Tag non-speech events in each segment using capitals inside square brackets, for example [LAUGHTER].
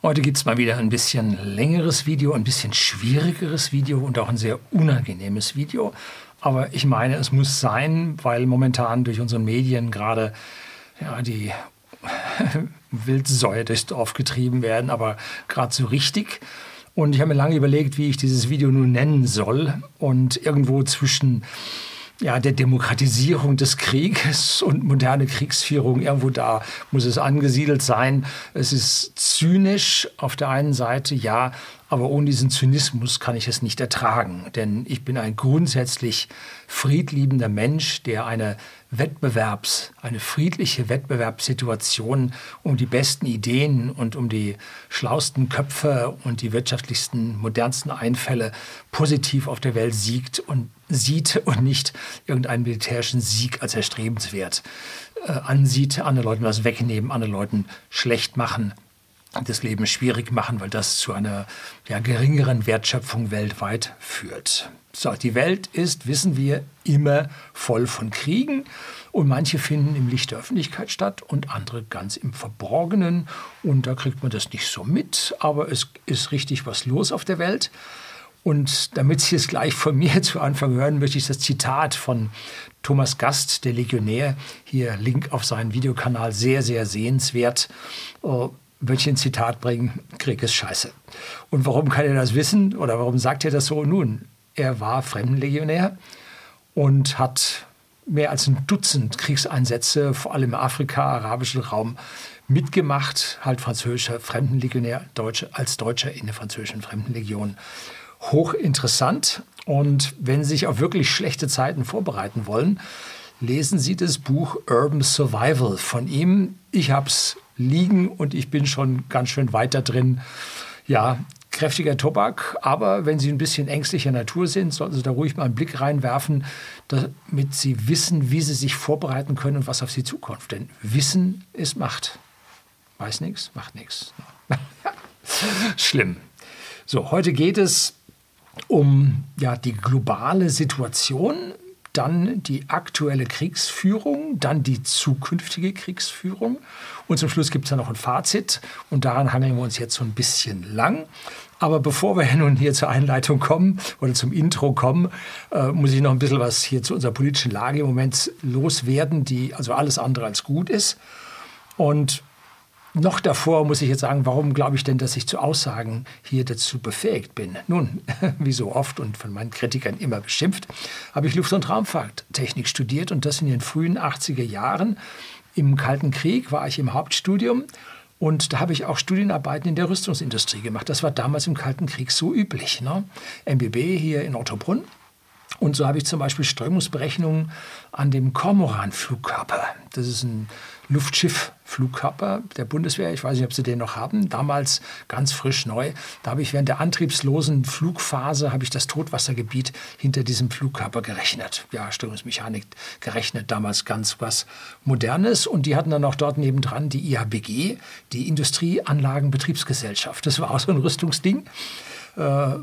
Heute gibt es mal wieder ein bisschen längeres Video, ein bisschen schwierigeres Video und auch ein sehr unangenehmes Video. Aber ich meine, es muss sein, weil momentan durch unsere Medien gerade ja, die [LAUGHS] Wildsäue durchs Dorf getrieben werden, aber gerade so richtig. Und ich habe mir lange überlegt, wie ich dieses Video nun nennen soll. Und irgendwo zwischen ja, der Demokratisierung des Krieges und moderne Kriegsführung. Irgendwo da muss es angesiedelt sein. Es ist zynisch auf der einen Seite, ja, aber ohne diesen Zynismus kann ich es nicht ertragen. Denn ich bin ein grundsätzlich friedliebender Mensch, der eine Wettbewerbs, eine friedliche Wettbewerbssituation um die besten Ideen und um die schlausten Köpfe und die wirtschaftlichsten, modernsten Einfälle positiv auf der Welt siegt und sieht und nicht irgendeinen militärischen Sieg als erstrebenswert äh, ansieht, anderen Leuten was wegnehmen, anderen Leuten schlecht machen, das Leben schwierig machen, weil das zu einer ja, geringeren Wertschöpfung weltweit führt. So, die Welt ist, wissen wir, immer voll von Kriegen und manche finden im Licht der Öffentlichkeit statt und andere ganz im Verborgenen und da kriegt man das nicht so mit, aber es ist richtig was los auf der Welt. Und damit Sie es gleich von mir [LAUGHS] zu Anfang hören, möchte ich das Zitat von Thomas Gast, der Legionär, hier Link auf seinen Videokanal, sehr, sehr sehenswert. Äh, würde ich ein Zitat bringen, Krieg ist scheiße. Und warum kann er das wissen oder warum sagt er das so? Nun, er war Fremdenlegionär und hat mehr als ein Dutzend Kriegseinsätze, vor allem im Afrika, arabischen Raum, mitgemacht, halt französischer Fremdenlegionär, Deutsche, als Deutscher in der französischen Fremdenlegion hochinteressant. Und wenn Sie sich auf wirklich schlechte Zeiten vorbereiten wollen, lesen Sie das Buch Urban Survival von ihm. Ich habe es liegen und ich bin schon ganz schön weiter drin. Ja, kräftiger Tobak, aber wenn Sie ein bisschen ängstlicher Natur sind, sollten Sie da ruhig mal einen Blick reinwerfen, damit Sie wissen, wie Sie sich vorbereiten können und was auf Sie zukommt. Denn Wissen ist Macht. Weiß nichts, macht nichts. [LAUGHS] Schlimm. So, heute geht es um ja, die globale Situation, dann die aktuelle Kriegsführung, dann die zukünftige Kriegsführung und zum Schluss gibt es dann noch ein Fazit und daran hangeln wir uns jetzt so ein bisschen lang. Aber bevor wir [LAUGHS] nun hier zur Einleitung kommen oder zum Intro kommen, äh, muss ich noch ein bisschen was hier zu unserer politischen Lage im Moment loswerden, die also alles andere als gut ist. Und noch davor muss ich jetzt sagen, warum glaube ich denn, dass ich zu Aussagen hier dazu befähigt bin? Nun, [LAUGHS] wie so oft und von meinen Kritikern immer beschimpft, habe ich Luft- und Raumfahrttechnik studiert und das in den frühen 80er Jahren. Im Kalten Krieg war ich im Hauptstudium und da habe ich auch Studienarbeiten in der Rüstungsindustrie gemacht. Das war damals im Kalten Krieg so üblich. Ne? MBB hier in Ottobrunn. Und so habe ich zum Beispiel Strömungsberechnungen an dem Kormoran-Flugkörper. Das ist ein Luftschiff-Flugkörper der Bundeswehr. Ich weiß nicht, ob Sie den noch haben. Damals ganz frisch neu. Da habe ich während der antriebslosen Flugphase habe ich das Totwassergebiet hinter diesem Flugkörper gerechnet. Ja, Störungsmechanik gerechnet. Damals ganz was Modernes. Und die hatten dann auch dort nebendran die IABG, die Industrieanlagenbetriebsgesellschaft. Das war auch so ein Rüstungsding. Äh,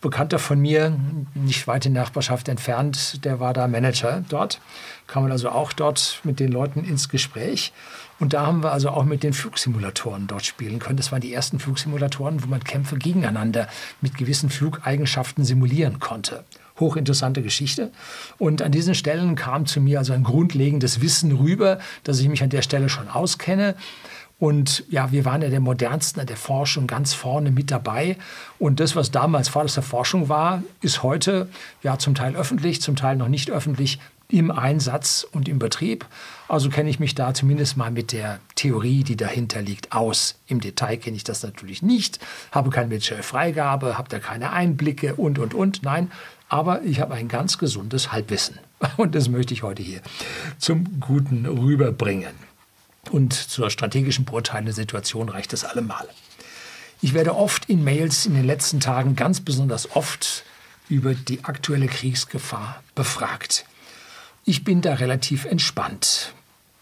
Bekannter von mir, nicht weit in Nachbarschaft entfernt, der war da Manager dort. Kam man also auch dort mit den Leuten ins Gespräch. Und da haben wir also auch mit den Flugsimulatoren dort spielen können. Das waren die ersten Flugsimulatoren, wo man Kämpfe gegeneinander mit gewissen Flugeigenschaften simulieren konnte. Hochinteressante Geschichte. Und an diesen Stellen kam zu mir also ein grundlegendes Wissen rüber, dass ich mich an der Stelle schon auskenne. Und ja, wir waren ja der modernsten der Forschung ganz vorne mit dabei. Und das, was damals vorderster Forschung war, ist heute ja zum Teil öffentlich, zum Teil noch nicht öffentlich im Einsatz und im Betrieb. Also kenne ich mich da zumindest mal mit der Theorie, die dahinter liegt, aus. Im Detail kenne ich das natürlich nicht, habe keine militärische Freigabe, habe da keine Einblicke und, und, und. Nein, aber ich habe ein ganz gesundes Halbwissen. [LAUGHS] Und das möchte ich heute hier zum Guten rüberbringen. Und zur strategischen Beurteilung der Situation reicht das allemal. Ich werde oft in Mails in den letzten Tagen, ganz besonders oft, über die aktuelle Kriegsgefahr befragt. Ich bin da relativ entspannt,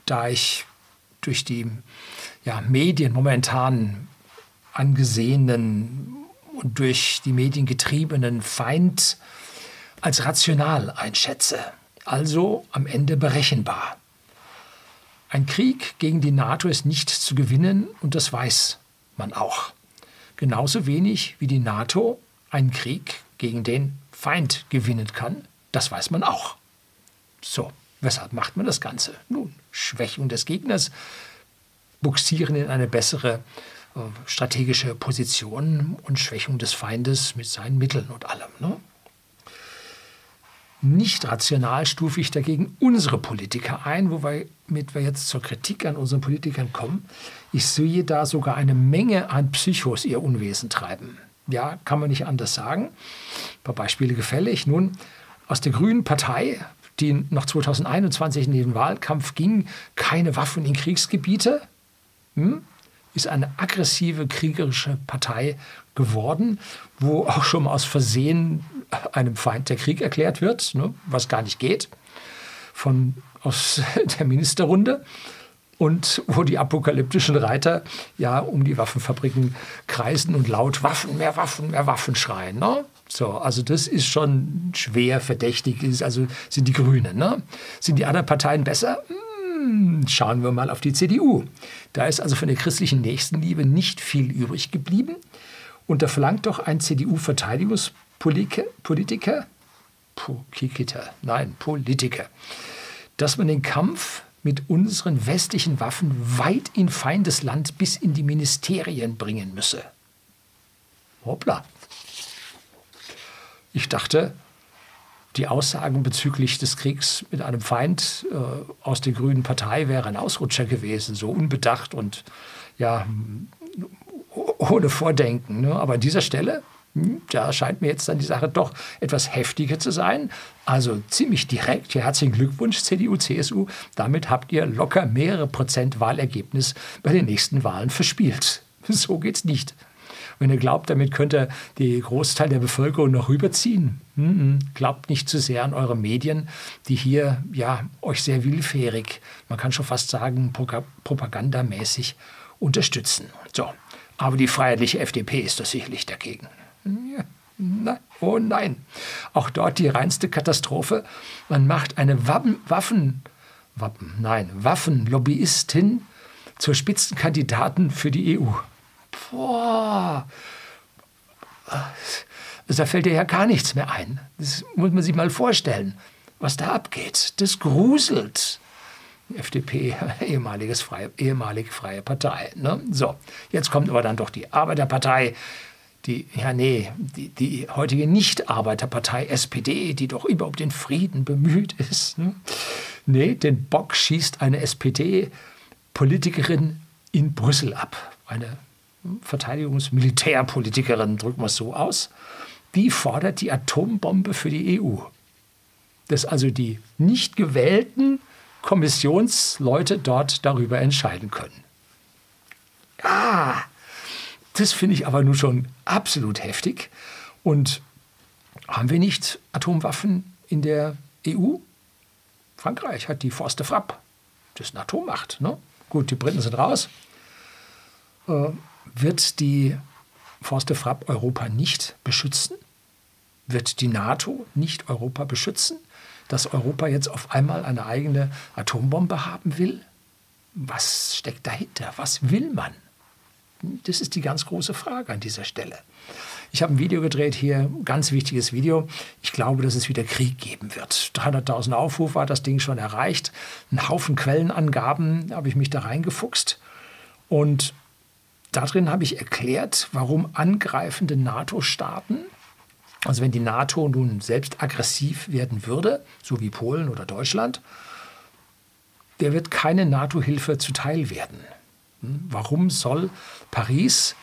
da ich durch die ja, Medien momentan angesehenen und durch die Medien getriebenen Feind als rational einschätze, also am Ende berechenbar. Ein Krieg gegen die NATO ist nicht zu gewinnen und das weiß man auch. genauso wenig wie die NATO einen Krieg gegen den Feind gewinnen kann. Das weiß man auch. So, weshalb macht man das Ganze? Nun, Schwächung des Gegners, buxieren in eine bessere äh, strategische Position und Schwächung des Feindes mit seinen Mitteln und allem. Ne? Nicht rational stufe ich dagegen unsere Politiker ein, womit wir jetzt zur Kritik an unseren Politikern kommen. Ich sehe da sogar eine Menge an Psychos ihr Unwesen treiben. Ja, kann man nicht anders sagen. Ein paar Beispiele gefällig. Nun, aus der Grünen Partei, die noch 2021 in den Wahlkampf ging, keine Waffen in Kriegsgebiete, hm, ist eine aggressive kriegerische Partei geworden, wo auch schon mal aus Versehen einem Feind der Krieg erklärt wird, ne, was gar nicht geht, von, aus [LAUGHS] der Ministerrunde. Und wo die apokalyptischen Reiter ja um die Waffenfabriken kreisen und laut Waffen, mehr Waffen, mehr Waffen schreien. Ne? So, also das ist schon schwer verdächtig, also sind die Grünen. Ne? Sind die anderen Parteien besser? Hm, schauen wir mal auf die CDU. Da ist also von der christlichen Nächstenliebe nicht viel übrig geblieben. Und da verlangt doch ein CDU-Verteidigungspolitiker, Politiker, Politiker, nein, Politiker, dass man den Kampf mit unseren westlichen Waffen weit in Feindesland bis in die Ministerien bringen müsse. Hoppla. Ich dachte, die Aussagen bezüglich des Kriegs mit einem Feind äh, aus der Grünen Partei wären Ausrutscher gewesen, so unbedacht und ja, ohne Vordenken. Ne? Aber an dieser Stelle da scheint mir jetzt dann die Sache doch etwas heftiger zu sein. Also ziemlich direkt. Herzlichen Glückwunsch, CDU, CSU. Damit habt ihr locker mehrere Prozent Wahlergebnis bei den nächsten Wahlen verspielt. [LAUGHS] So geht's nicht. Wenn ihr glaubt, damit könnt ihr den Großteil der Bevölkerung noch rüberziehen, glaubt nicht zu sehr an eure Medien, die hier ja euch sehr willfährig, man kann schon fast sagen propagandamäßig unterstützen. So, aber die freiheitliche FDP ist das sicherlich dagegen. Na, oh nein. Auch dort die reinste Katastrophe. Man macht eine Wappen, Waffen, Wappen, nein, Waffenlobbyistin zur Spitzenkandidaten für die EU. Boah. Da fällt dir ja gar nichts mehr ein. Das muss man sich mal vorstellen, was da abgeht. Das gruselt. FDP, [LAUGHS] ehemaliges freie, ehemalige freie Partei. Ne? So, jetzt kommt aber dann doch die Arbeiterpartei die, ja nee, die, die heutige Nicht-Arbeiterpartei SPD, die doch überhaupt den Frieden bemüht ist. Ne? Nee, den Bock schießt eine SPD-Politikerin in Brüssel ab. Eine Verteidigungsmilitärpolitikerin, drücken wir es so aus. Die fordert die Atombombe für die EU. Dass also die nicht gewählten Kommissionsleute dort darüber entscheiden können. Ah, das finde ich aber nun schon absolut heftig. Und haben wir nicht Atomwaffen in der EU? Frankreich hat die Forste Frappe. Das ist eine Atommacht. Ne? Gut, die Briten sind raus. Äh, wird die Forste Frappe Europa nicht beschützen? Wird die NATO nicht Europa beschützen? Dass Europa jetzt auf einmal eine eigene Atombombe haben will? Was steckt dahinter? Was will man? Das ist die ganz große Frage an dieser Stelle. Ich habe ein Video gedreht hier, ganz wichtiges Video. Ich glaube, dass es wieder Krieg geben wird. 300.000 Aufrufe hat das Ding schon erreicht. Ein Haufen Quellenangaben habe ich mich da reingefuchst. Und darin habe ich erklärt, warum angreifende NATO-Staaten, also wenn die NATO nun selbst aggressiv werden würde, so wie Polen oder Deutschland, der wird keine NATO-Hilfe zuteil werden. Warum soll Paris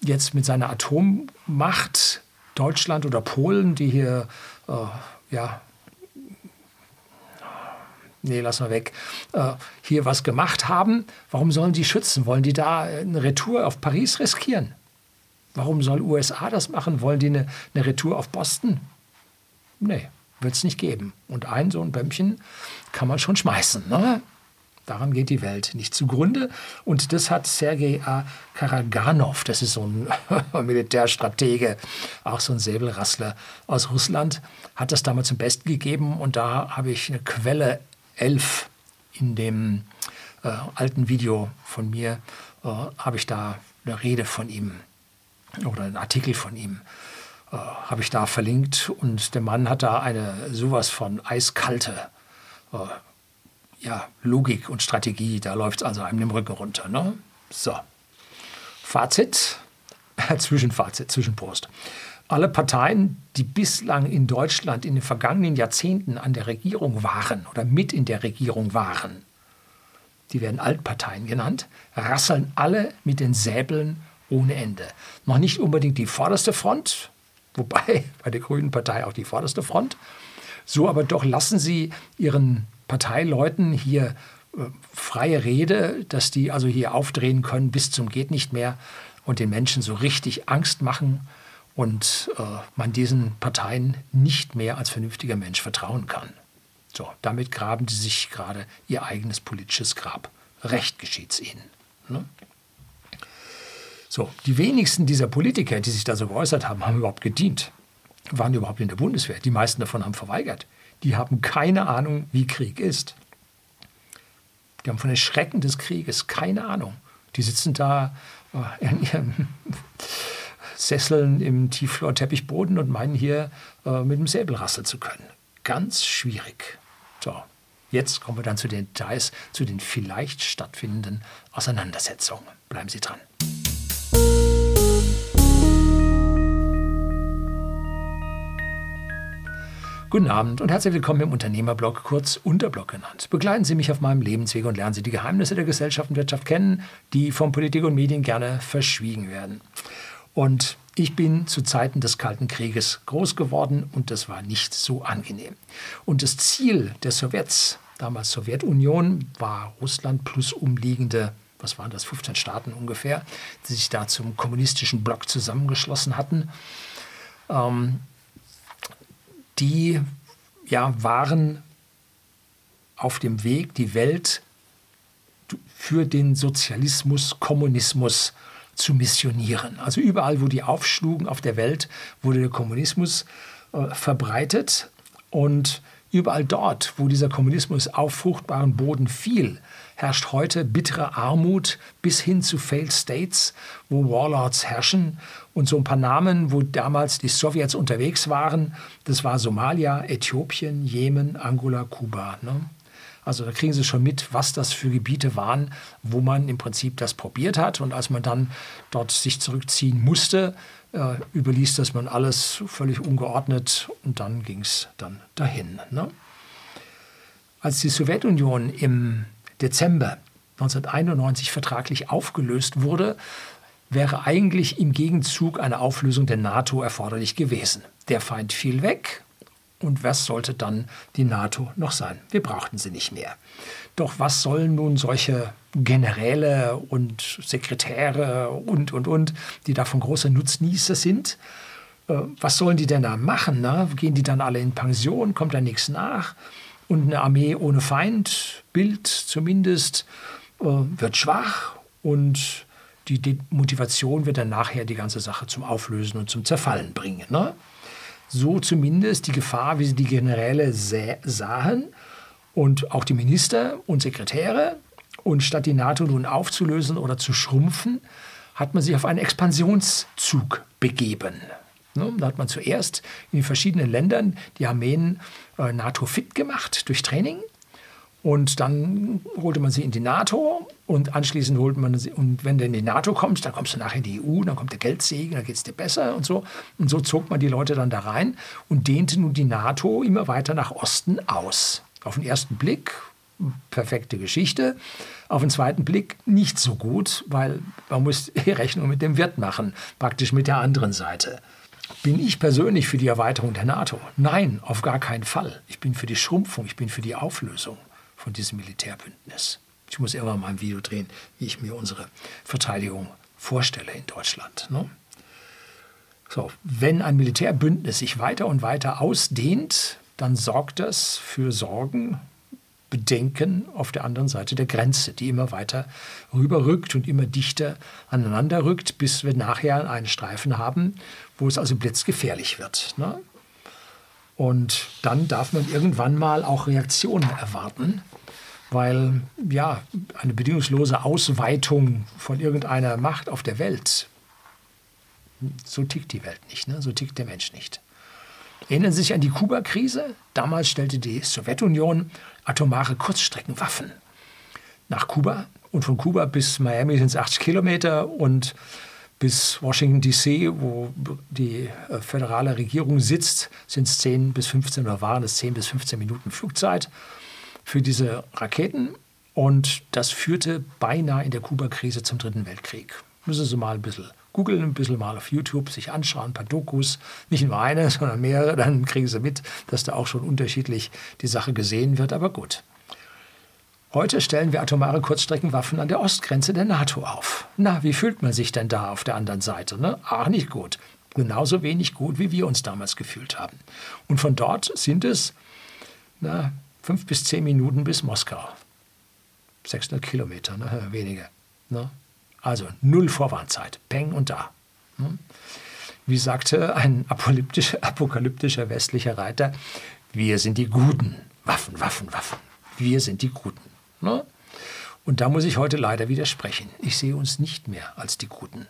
jetzt mit seiner Atommacht Deutschland oder Polen, die hier, äh, ja, nee, lass mal weg, äh, hier was gemacht haben, warum sollen die schützen? Wollen die da eine Retour auf Paris riskieren? Warum soll USA das machen? Wollen die eine, eine Retour auf Boston? Nee, wird es nicht geben. Und ein so ein Bämmchen kann man schon schmeißen. Ne? Daran geht die Welt nicht zugrunde. Und das hat Sergei A. Karaganov, das ist so ein [LAUGHS] Militärstratege, auch so ein Säbelrassler aus Russland, hat das damals zum Besten gegeben. Und da habe ich eine Quelle 11 in dem äh, alten Video von mir, äh, habe ich da eine Rede von ihm oder einen Artikel von ihm äh, habe ich da verlinkt und der Mann hat da eine sowas von eiskalte äh, ja, Logik und Strategie. Da läuft es also einem den Rücken runter. Ne? So. Fazit, [LAUGHS] Zwischenfazit, Zwischenpost. Alle Parteien, die bislang in Deutschland in den vergangenen Jahrzehnten an der Regierung waren oder mit in der Regierung waren, die werden Altparteien genannt, rasseln alle mit den Säbeln ohne Ende. Noch nicht unbedingt die vorderste Front, [LAUGHS] wobei bei der Grünen Partei auch die vorderste Front, so aber doch lassen sie ihren Parteileuten hier äh, freie Rede, dass die also hier aufdrehen können bis zum geht nicht mehr und den Menschen so richtig Angst machen und äh, man diesen Parteien nicht mehr als vernünftiger Mensch vertrauen kann. So, damit graben sie sich gerade ihr eigenes politisches Grab. Recht geschieht's ihnen. Ne? So, die wenigsten dieser Politiker, die sich da so geäußert haben, haben überhaupt gedient, waren überhaupt in der Bundeswehr. Die meisten davon haben verweigert. Die haben keine Ahnung, wie Krieg ist. Die haben von den Schrecken des Krieges keine Ahnung. Die sitzen da äh, in ihren [LAUGHS] Sesseln im Tiefflor-Teppichboden und meinen hier äh, mit dem Säbel rasseln zu können. Ganz schwierig. So, jetzt kommen wir dann zu den Details, zu den vielleicht stattfindenden Auseinandersetzungen. Bleiben Sie dran. Guten Abend und herzlich willkommen im Unternehmerblog, kurz Unterblog genannt. Begleiten Sie mich auf meinem Lebensweg und lernen Sie die Geheimnisse der Gesellschaft und Wirtschaft kennen, die von Politik und Medien gerne verschwiegen werden. Und ich bin zu Zeiten des Kalten Krieges groß geworden und das war nicht so angenehm. Und das Ziel der Sowjets, damals Sowjetunion, war Russland plus umliegende, was waren das, 15 Staaten ungefähr, die sich da zum kommunistischen Block zusammengeschlossen hatten. Ähm, die ja, waren auf dem Weg, die Welt für den Sozialismus, Kommunismus zu missionieren. Also überall, wo die aufschlugen auf der Welt, wurde der Kommunismus äh, verbreitet und überall dort, wo dieser Kommunismus auf fruchtbaren Boden fiel, herrscht heute bittere Armut bis hin zu Failed States, wo Warlords herrschen. Und so ein paar Namen, wo damals die Sowjets unterwegs waren, das war Somalia, Äthiopien, Jemen, Angola, Kuba. Ne? Also da kriegen Sie schon mit, was das für Gebiete waren, wo man im Prinzip das probiert hat. Und als man dann dort sich zurückziehen musste, äh, überließ das man alles völlig ungeordnet und dann ging es dann dahin. Ne? Als die Sowjetunion im Dezember 1991 vertraglich aufgelöst wurde, wäre eigentlich im Gegenzug eine Auflösung der NATO erforderlich gewesen. Der Feind fiel weg und was sollte dann die NATO noch sein? Wir brauchten sie nicht mehr. Doch was sollen nun solche Generäle und Sekretäre und, und, und, die davon große Nutznießer sind, äh, was sollen die denn da machen? Ne? Gehen die dann alle in Pension? Kommt da nichts nach? Und eine Armee ohne Feind, Bild zumindest, äh, wird schwach und die Motivation wird dann nachher die ganze Sache zum Auflösen und zum Zerfallen bringen. Ne? so zumindest die Gefahr, wie sie die Generäle sahen und auch die Minister und Sekretäre. Und statt die NATO nun aufzulösen oder zu schrumpfen, hat man sich auf einen Expansionszug begeben. Ne, da hat man zuerst in den verschiedenen Ländern die Armeen äh, NATO fit gemacht durch Training und dann holte man sie in die NATO und anschließend holte man sie, und wenn du in die NATO kommst, dann kommst du nachher in die EU, dann kommt der Geldsegen, dann geht es dir besser und so. Und so zog man die Leute dann da rein und dehnte nun die NATO immer weiter nach Osten aus. Auf den ersten Blick perfekte Geschichte, auf den zweiten Blick nicht so gut, weil man muss [LAUGHS] die Rechnung mit dem Wirt machen, praktisch mit der anderen Seite. Bin ich persönlich für die Erweiterung der NATO? Nein, auf gar keinen Fall. Ich bin für die Schrumpfung, ich bin für die Auflösung von diesem Militärbündnis. Ich muss immer mal ein Video drehen, wie ich mir unsere Verteidigung vorstelle in Deutschland. Ne? So, wenn ein Militärbündnis sich weiter und weiter ausdehnt, dann sorgt das für Sorgen, Bedenken auf der anderen Seite der Grenze, die immer weiter rüberrückt und immer dichter aneinander rückt, bis wir nachher einen Streifen haben, wo es also blitzgefährlich wird. Ne? Und dann darf man irgendwann mal auch Reaktionen erwarten, weil ja, eine bedingungslose Ausweitung von irgendeiner Macht auf der Welt So tickt die Welt nicht, ne? so tickt der Mensch nicht. Erinnern Sie sich an die Kuba-Krise? Damals stellte die Sowjetunion atomare Kurzstreckenwaffen nach Kuba. Und von Kuba bis Miami sind es 80 Kilometer und bis Washington DC, wo die äh, föderale Regierung sitzt, sind es 10 bis 15 oder waren es 10 bis 15 Minuten Flugzeit für diese Raketen. Und das führte beinahe in der Kuba-Krise zum Dritten Weltkrieg. Müssen Sie mal ein bisschen googeln, ein bisschen mal auf YouTube sich anschauen, ein paar Dokus, nicht nur eine, [LAUGHS] sondern mehrere, dann kriegen Sie mit, dass da auch schon unterschiedlich die Sache gesehen wird. Aber gut. Heute stellen wir atomare Kurzstreckenwaffen an der Ostgrenze der NATO auf. Na, wie fühlt man sich denn da auf der anderen Seite? Ne? Ach, nicht gut. Genauso wenig gut, wie wir uns damals gefühlt haben. Und von dort sind es na, fünf bis zehn Minuten bis Moskau. 600 Kilometer, ne? weniger. Ne? Also null Vorwarnzeit, Peng und da. Ne? Wie sagte ein apokalyptischer, [LAUGHS] apokalyptischer westlicher Reiter, wir sind die Guten. Waffen, Waffen, Waffen. Wir sind die Guten. Ne? Und da muss ich heute leider widersprechen. Ich sehe uns nicht mehr als die Guten.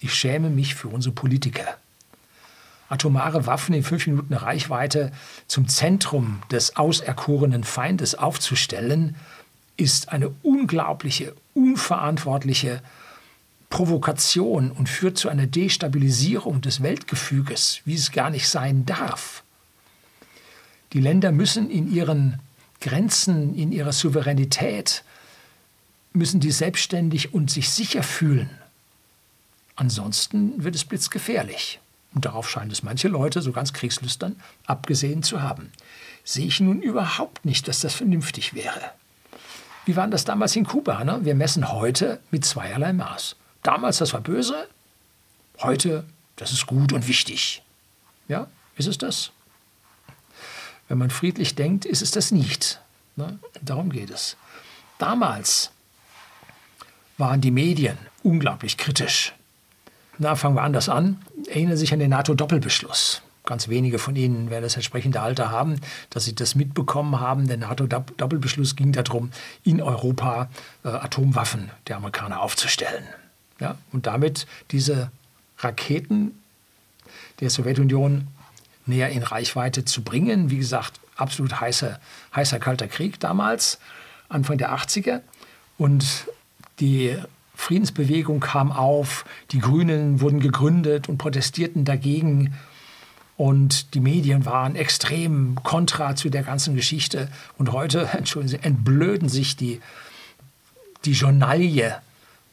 Ich schäme mich für unsere Politiker. Atomare Waffen in fünf Minuten Reichweite zum Zentrum des auserkorenen Feindes aufzustellen, ist eine unglaubliche, unverantwortliche Provokation und führt zu einer Destabilisierung des Weltgefüges, wie es gar nicht sein darf. Die Länder müssen in ihren Grenzen in ihrer Souveränität, müssen die selbstständig und sich sicher fühlen. Ansonsten wird es blitzgefährlich. Und darauf scheinen es manche Leute, so ganz kriegslüstern, abgesehen zu haben. Sehe ich nun überhaupt nicht, dass das vernünftig wäre. Wie war das damals in Kuba? Ne? Wir messen heute mit zweierlei Maß. Damals, das war böse, heute, das ist gut und wichtig. Ja, ist es das? Wenn man friedlich denkt, ist es das nicht. Ne? Darum geht es. Damals waren die Medien unglaublich kritisch. Na, fangen wir anders an. Erinnern sich an den NATO-Doppelbeschluss. Ganz wenige von Ihnen werden das entsprechende Alter haben, dass Sie das mitbekommen haben. Der NATO-Doppelbeschluss ging darum, in Europa äh, Atomwaffen der Amerikaner aufzustellen. Ja, und damit diese Raketen der Sowjetunion näher in Reichweite zu bringen. Wie gesagt, absolut heißer, heißer kalter Krieg damals, Anfang der 80er. Und die Friedensbewegung kam auf, die Grünen wurden gegründet und protestierten dagegen. Und die Medien waren extrem kontra zu der ganzen Geschichte. Und heute, [LAUGHS] entschuldigen Sie, entblöden sich die, die Journalie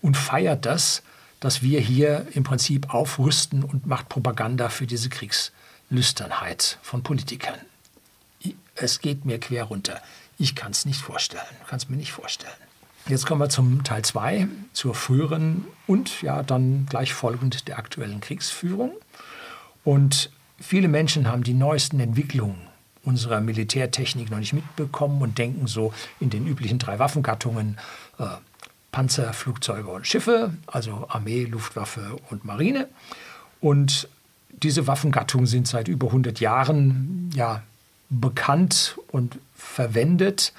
und feiert das, dass wir hier im Prinzip aufrüsten und macht Propaganda für diese Kriegs, Lüsternheit von Politikern. Es geht mir quer runter. Ich kann es nicht vorstellen. Kann es mir nicht vorstellen. Jetzt kommen wir zum Teil 2, zur früheren und ja dann gleich folgend der aktuellen Kriegsführung. Und viele Menschen haben die neuesten Entwicklungen unserer Militärtechnik noch nicht mitbekommen und denken so in den üblichen drei Waffengattungen äh, Panzer, Flugzeuge und Schiffe, also Armee, Luftwaffe und Marine. Und diese Waffengattungen sind seit über 100 Jahren ja, bekannt und verwendet.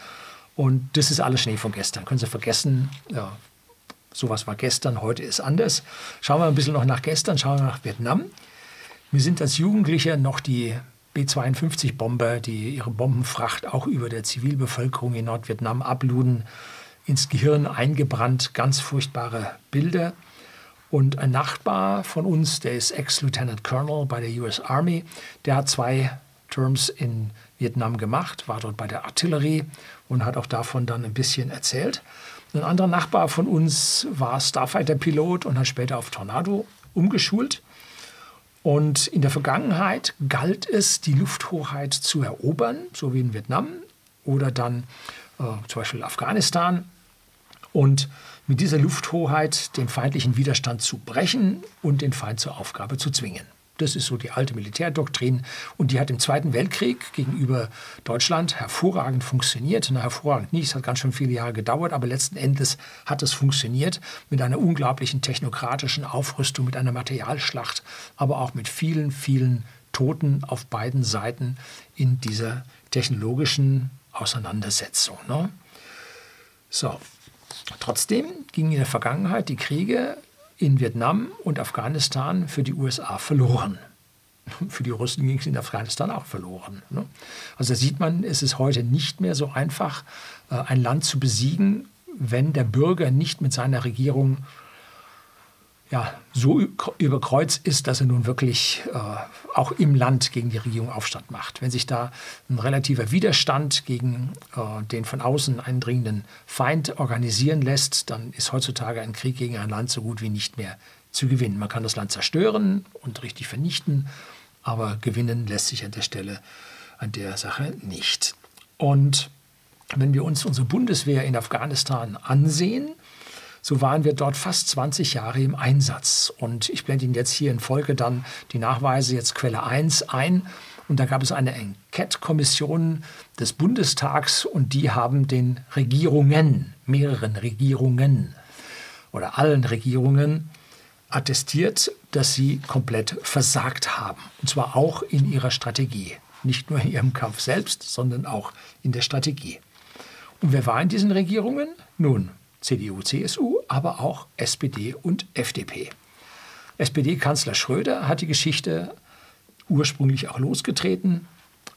Und das ist alles Schnee von gestern. Können Sie vergessen, ja, sowas war gestern, heute ist anders. Schauen wir ein bisschen noch nach gestern, schauen wir nach Vietnam. Wir sind als Jugendliche noch die B-52-Bomber, die ihre Bombenfracht auch über der Zivilbevölkerung in Nordvietnam abluden, ins Gehirn eingebrannt. Ganz furchtbare Bilder. Und ein Nachbar von uns, der ist Ex-Lieutenant Colonel bei der US Army, der hat zwei Terms in Vietnam gemacht, war dort bei der Artillerie und hat auch davon dann ein bisschen erzählt. Ein anderer Nachbar von uns war Starfighter-Pilot und hat später auf Tornado umgeschult. Und in der Vergangenheit galt es, die Lufthoheit zu erobern, so wie in Vietnam oder dann äh, zum Beispiel Afghanistan. Und mit dieser Lufthoheit den feindlichen Widerstand zu brechen und den Feind zur Aufgabe zu zwingen. Das ist so die alte Militärdoktrin und die hat im Zweiten Weltkrieg gegenüber Deutschland hervorragend funktioniert. Na, hervorragend nicht, es hat ganz schön viele Jahre gedauert, aber letzten Endes hat es funktioniert mit einer unglaublichen technokratischen Aufrüstung, mit einer Materialschlacht, aber auch mit vielen, vielen Toten auf beiden Seiten in dieser technologischen Auseinandersetzung. Ne? So, Trotzdem gingen in der Vergangenheit die Kriege in Vietnam und Afghanistan für die USA verloren. [LAUGHS] Für die Russen ging es in Afghanistan auch verloren. Ne? Also da sieht man, es ist heute nicht mehr so einfach, äh, ein Land zu besiegen, wenn der Bürger nicht mit seiner Regierung ja, so überkreuzt ist, dass er nun wirklich äh, auch im Land gegen die Regierung Aufstand macht. Wenn sich da ein relativer Widerstand gegen äh, den von außen eindringenden Feind organisieren lässt, dann ist heutzutage ein Krieg gegen ein Land so gut wie nicht mehr zu gewinnen. Man kann das Land zerstören und richtig vernichten, aber gewinnen lässt sich an der Stelle, an der Sache nicht. Und wenn wir uns unsere Bundeswehr in Afghanistan ansehen, so waren wir dort fast 20 Jahre im Einsatz. Und ich blende Ihnen jetzt hier in Folge dann die Nachweise, jetzt Quelle 1 ein. Und da gab es eine Enquete-Kommission des Bundestags und die haben den Regierungen, mehreren Regierungen oder allen Regierungen attestiert, dass sie komplett versagt haben. Und zwar auch in ihrer Strategie. Nicht nur in ihrem Kampf selbst, sondern auch in der Strategie. Und wer war in diesen Regierungen? Nun, CDU, CSU, aber auch SPD und FDP. SPD-Kanzler Schröder hat die Geschichte ursprünglich auch losgetreten,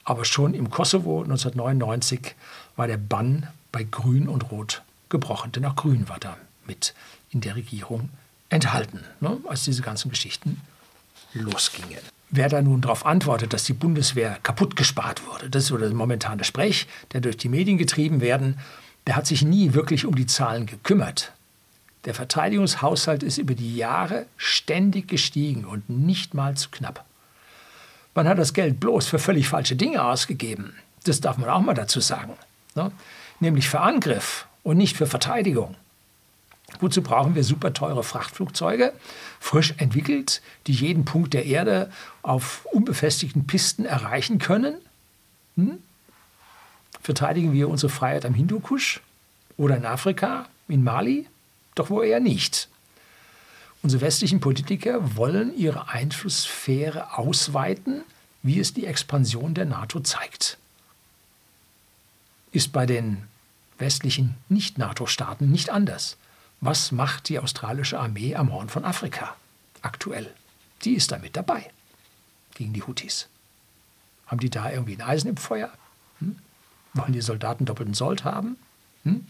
aber schon im Kosovo 1999 war der Bann bei Grün und Rot gebrochen, denn auch Grün war da mit in der Regierung enthalten, ne, als diese ganzen Geschichten losgingen. Wer da nun darauf antwortet, dass die Bundeswehr kaputt gespart wurde, das ist so der momentane Sprech, der durch die Medien getrieben werden, der hat sich nie wirklich um die Zahlen gekümmert. Der Verteidigungshaushalt ist über die Jahre ständig gestiegen und nicht mal zu knapp. Man hat das Geld bloß für völlig falsche Dinge ausgegeben. Das darf man auch mal dazu sagen. Ne? Nämlich für Angriff und nicht für Verteidigung. Wozu brauchen wir super teure Frachtflugzeuge, frisch entwickelt, die jeden Punkt der Erde auf unbefestigten Pisten erreichen können? Hm? Verteidigen wir unsere Freiheit am Hindukusch oder in Afrika, in Mali? Doch wohl eher nicht. Unsere westlichen Politiker wollen ihre Einflusssphäre ausweiten, wie es die Expansion der NATO zeigt. Ist bei den westlichen Nicht-NATO-Staaten nicht anders. Was macht die australische Armee am Horn von Afrika aktuell? Die ist damit dabei gegen die Houthis. Haben die da irgendwie ein Eisen im Feuer? Wollen die Soldaten doppelten Sold haben? Hm?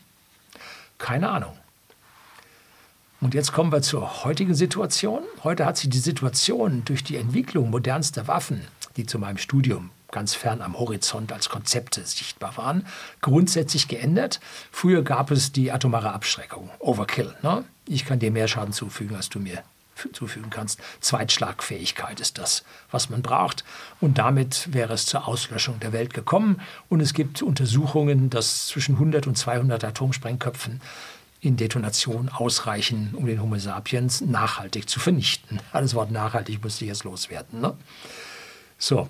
Keine Ahnung. Und jetzt kommen wir zur heutigen Situation. Heute hat sich die Situation durch die Entwicklung modernster Waffen, die zu meinem Studium ganz fern am Horizont als Konzepte sichtbar waren, grundsätzlich geändert. Früher gab es die atomare Abschreckung, Overkill. Ne? Ich kann dir mehr Schaden zufügen, als du mir zufügen kannst. Zweitschlagfähigkeit ist das, was man braucht. Und damit wäre es zur Auslöschung der Welt gekommen. Und es gibt Untersuchungen, dass zwischen 100 und 200 Atomsprengköpfen in Detonation ausreichen, um den Homo sapiens nachhaltig zu vernichten. [LAUGHS] Alles Wort nachhaltig musste ich jetzt loswerden. Ne? So,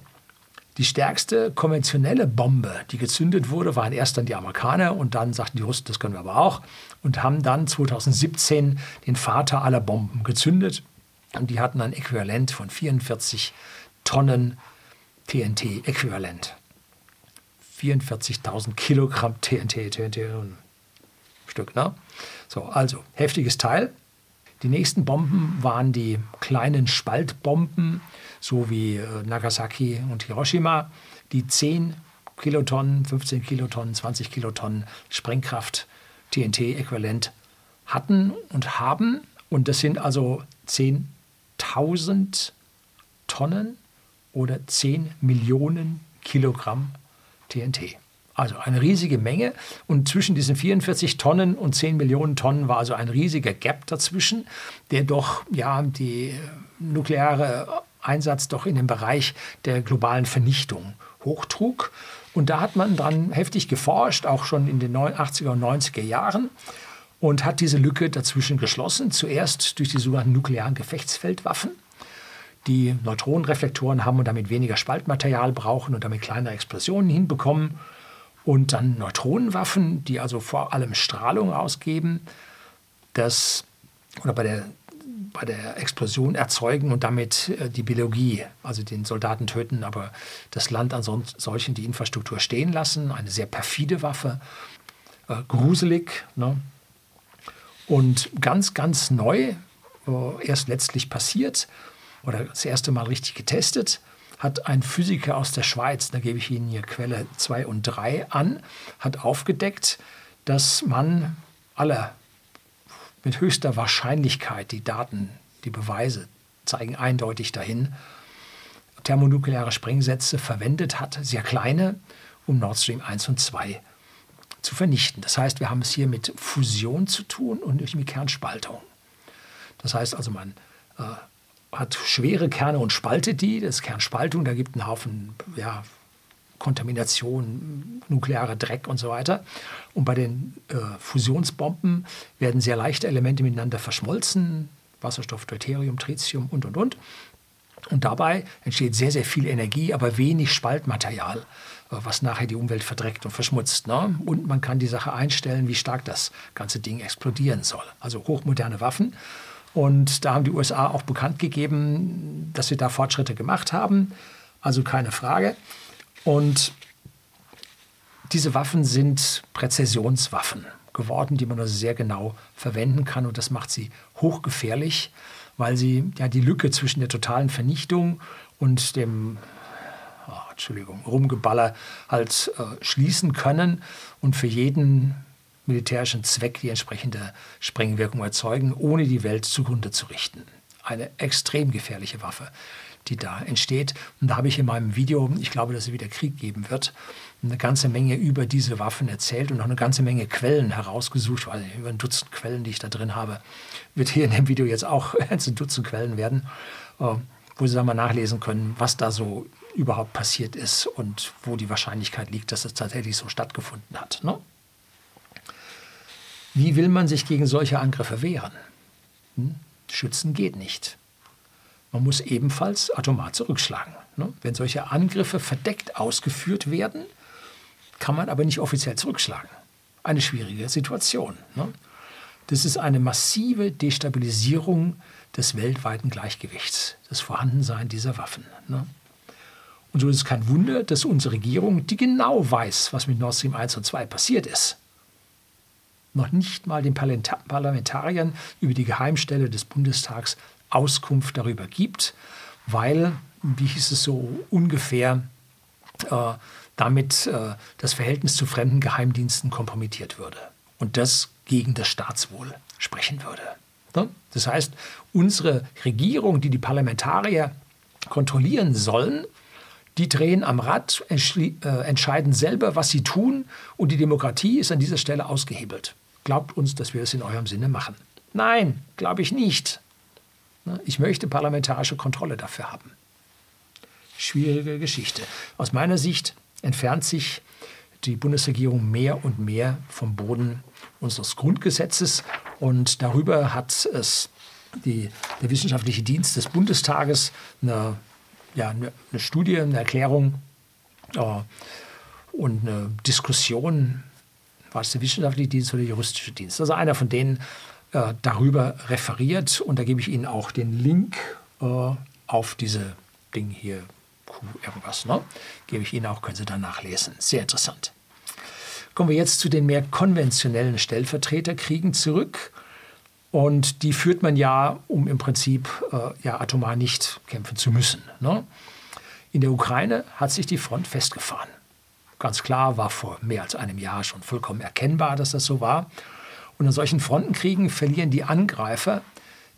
die stärkste konventionelle Bombe, die gezündet wurde, waren erst dann die Amerikaner und dann sagten die Russen, das können wir aber auch und haben dann 2017 den Vater aller Bomben gezündet und die hatten ein Äquivalent von 44 Tonnen TNT-Äquivalent. 44.000 Kilogramm TNT, TNT, ein Stück. Ne? So, also heftiges Teil. Die nächsten Bomben waren die kleinen Spaltbomben, so wie äh, Nagasaki und Hiroshima, die 10 Kilotonnen, 15 Kilotonnen, 20 Kilotonnen Sprengkraft TNT-Äquivalent hatten und haben. Und das sind also 10.000 Tonnen oder 10 Millionen Kilogramm TNT. Also eine riesige Menge. Und zwischen diesen 44 Tonnen und 10 Millionen Tonnen war also ein riesiger Gap dazwischen, der doch ja, die nukleare Einsatz doch in den Bereich der globalen Vernichtung hochtrug. Und da hat man dann heftig geforscht, auch schon in den 80er und 90er Jahren, und hat diese Lücke dazwischen geschlossen. Zuerst durch die sogenannten nuklearen Gefechtsfeldwaffen, die Neutronenreflektoren haben und damit weniger Spaltmaterial brauchen und damit kleinere Explosionen hinbekommen. Und dann Neutronenwaffen, die also vor allem Strahlung ausgeben, das oder bei der bei der Explosion erzeugen und damit äh, die Biologie, also den Soldaten töten, aber das Land ansonsten die Infrastruktur stehen lassen. Eine sehr perfide Waffe, äh, gruselig. Ne? Und ganz, ganz neu äh, erst letztlich passiert oder das erste Mal richtig getestet, hat ein Physiker aus der Schweiz, da gebe ich Ihnen hier Quelle 2 und 3 an, hat aufgedeckt, dass man alle mit höchster Wahrscheinlichkeit, die Daten, die Beweise zeigen eindeutig dahin, thermonukleare Sprengsätze verwendet hat, sehr kleine, um Nord Stream 1 und 2 zu vernichten. Das heißt, wir haben es hier mit Fusion zu tun und nicht mit Kernspaltung. Das heißt also, man äh, hat schwere Kerne und spaltet die. Das ist Kernspaltung, da gibt einen Haufen ja, Kontamination, nuklearer Dreck und so weiter. Und bei den äh, Fusionsbomben werden sehr leichte Elemente miteinander verschmolzen. Wasserstoff, Deuterium, Tritium und, und, und. Und dabei entsteht sehr, sehr viel Energie, aber wenig Spaltmaterial, äh, was nachher die Umwelt verdreckt und verschmutzt. Ne? Und man kann die Sache einstellen, wie stark das ganze Ding explodieren soll. Also hochmoderne Waffen. Und da haben die USA auch bekannt gegeben, dass sie da Fortschritte gemacht haben. Also keine Frage. Und diese Waffen sind Präzisionswaffen geworden, die man also sehr genau verwenden kann. Und das macht sie hochgefährlich, weil sie ja die Lücke zwischen der totalen Vernichtung und dem oh, Entschuldigung, Rumgeballer halt äh, schließen können und für jeden militärischen Zweck die entsprechende Sprengwirkung erzeugen, ohne die Welt zugrunde zu richten. Eine extrem gefährliche Waffe, die da entsteht. Und da habe ich in meinem Video, ich glaube, dass es wieder Krieg geben wird, eine ganze Menge über diese Waffen erzählt und auch eine ganze Menge Quellen herausgesucht, weil über ein Dutzend Quellen, die ich da drin habe, wird hier in dem Video jetzt auch [LAUGHS] ein Dutzend Quellen werden, äh, wo Sie dann mal nachlesen können, was da so überhaupt passiert ist und wo die Wahrscheinlichkeit liegt, dass es tatsächlich so stattgefunden hat. Ne? Wie will man sich gegen solche Angriffe wehren? Hm? Schützen geht nicht. Man muss ebenfalls atomar zurückschlagen. Ne? Wenn solche Angriffe verdeckt ausgeführt werden, kann man aber nicht offiziell zurückschlagen. Eine schwierige Situation. Ne? Das ist eine massive Destabilisierung des weltweiten Gleichgewichts, das Vorhandensein dieser Waffen. Ne? Und so ist es kein Wunder, dass unsere Regierung, die genau weiß, was mit Nord Stream 1 und 2 passiert ist, noch nicht mal den Parlamentariern über die Geheimstelle des Bundestags Auskunft darüber gibt, weil, wie hieß es so ungefähr, äh, damit äh, das Verhältnis zu fremden Geheimdiensten kompromittiert würde und das gegen das Staatswohl sprechen würde. Ne? Das heißt, unsere Regierung, die die Parlamentarier kontrollieren sollen, die drehen am Rad, äh, entscheiden selber, was sie tun und die Demokratie ist an dieser Stelle ausgehebelt. Glaubt uns, dass wir es in eurem Sinne machen. Nein, glaube ich nicht. Ne, ich möchte parlamentarische Kontrolle dafür haben. Schwierige Geschichte. Aus meiner Sicht entfernt sich die Bundesregierung mehr und mehr vom Boden unseres Grundgesetzes und darüber hat es die, der wissenschaftliche Dienst des Bundestages eine, ja, eine, Studie, eine Erklärung äh, und eine Diskussion war es der wissenschaftliche Dienst oder der juristische Dienst? Also einer von denen äh, darüber referiert und da gebe ich Ihnen auch den Link äh, auf diese Ding hier, Q irgendwas, ne? Gebe ich Ihnen auch, können Sie dann nachlesen. Sehr interessant. Kommen wir jetzt zu den mehr konventionellen Stellvertreterkriegen zurück. Und die führt man ja, um im Prinzip äh, ja, atomar nicht kämpfen zu müssen. Ne? In der Ukraine hat sich die Front festgefahren. Ganz klar war vor mehr als einem Jahr schon vollkommen erkennbar, dass das so war. Und in solchen Frontenkriegen verlieren die Angreifer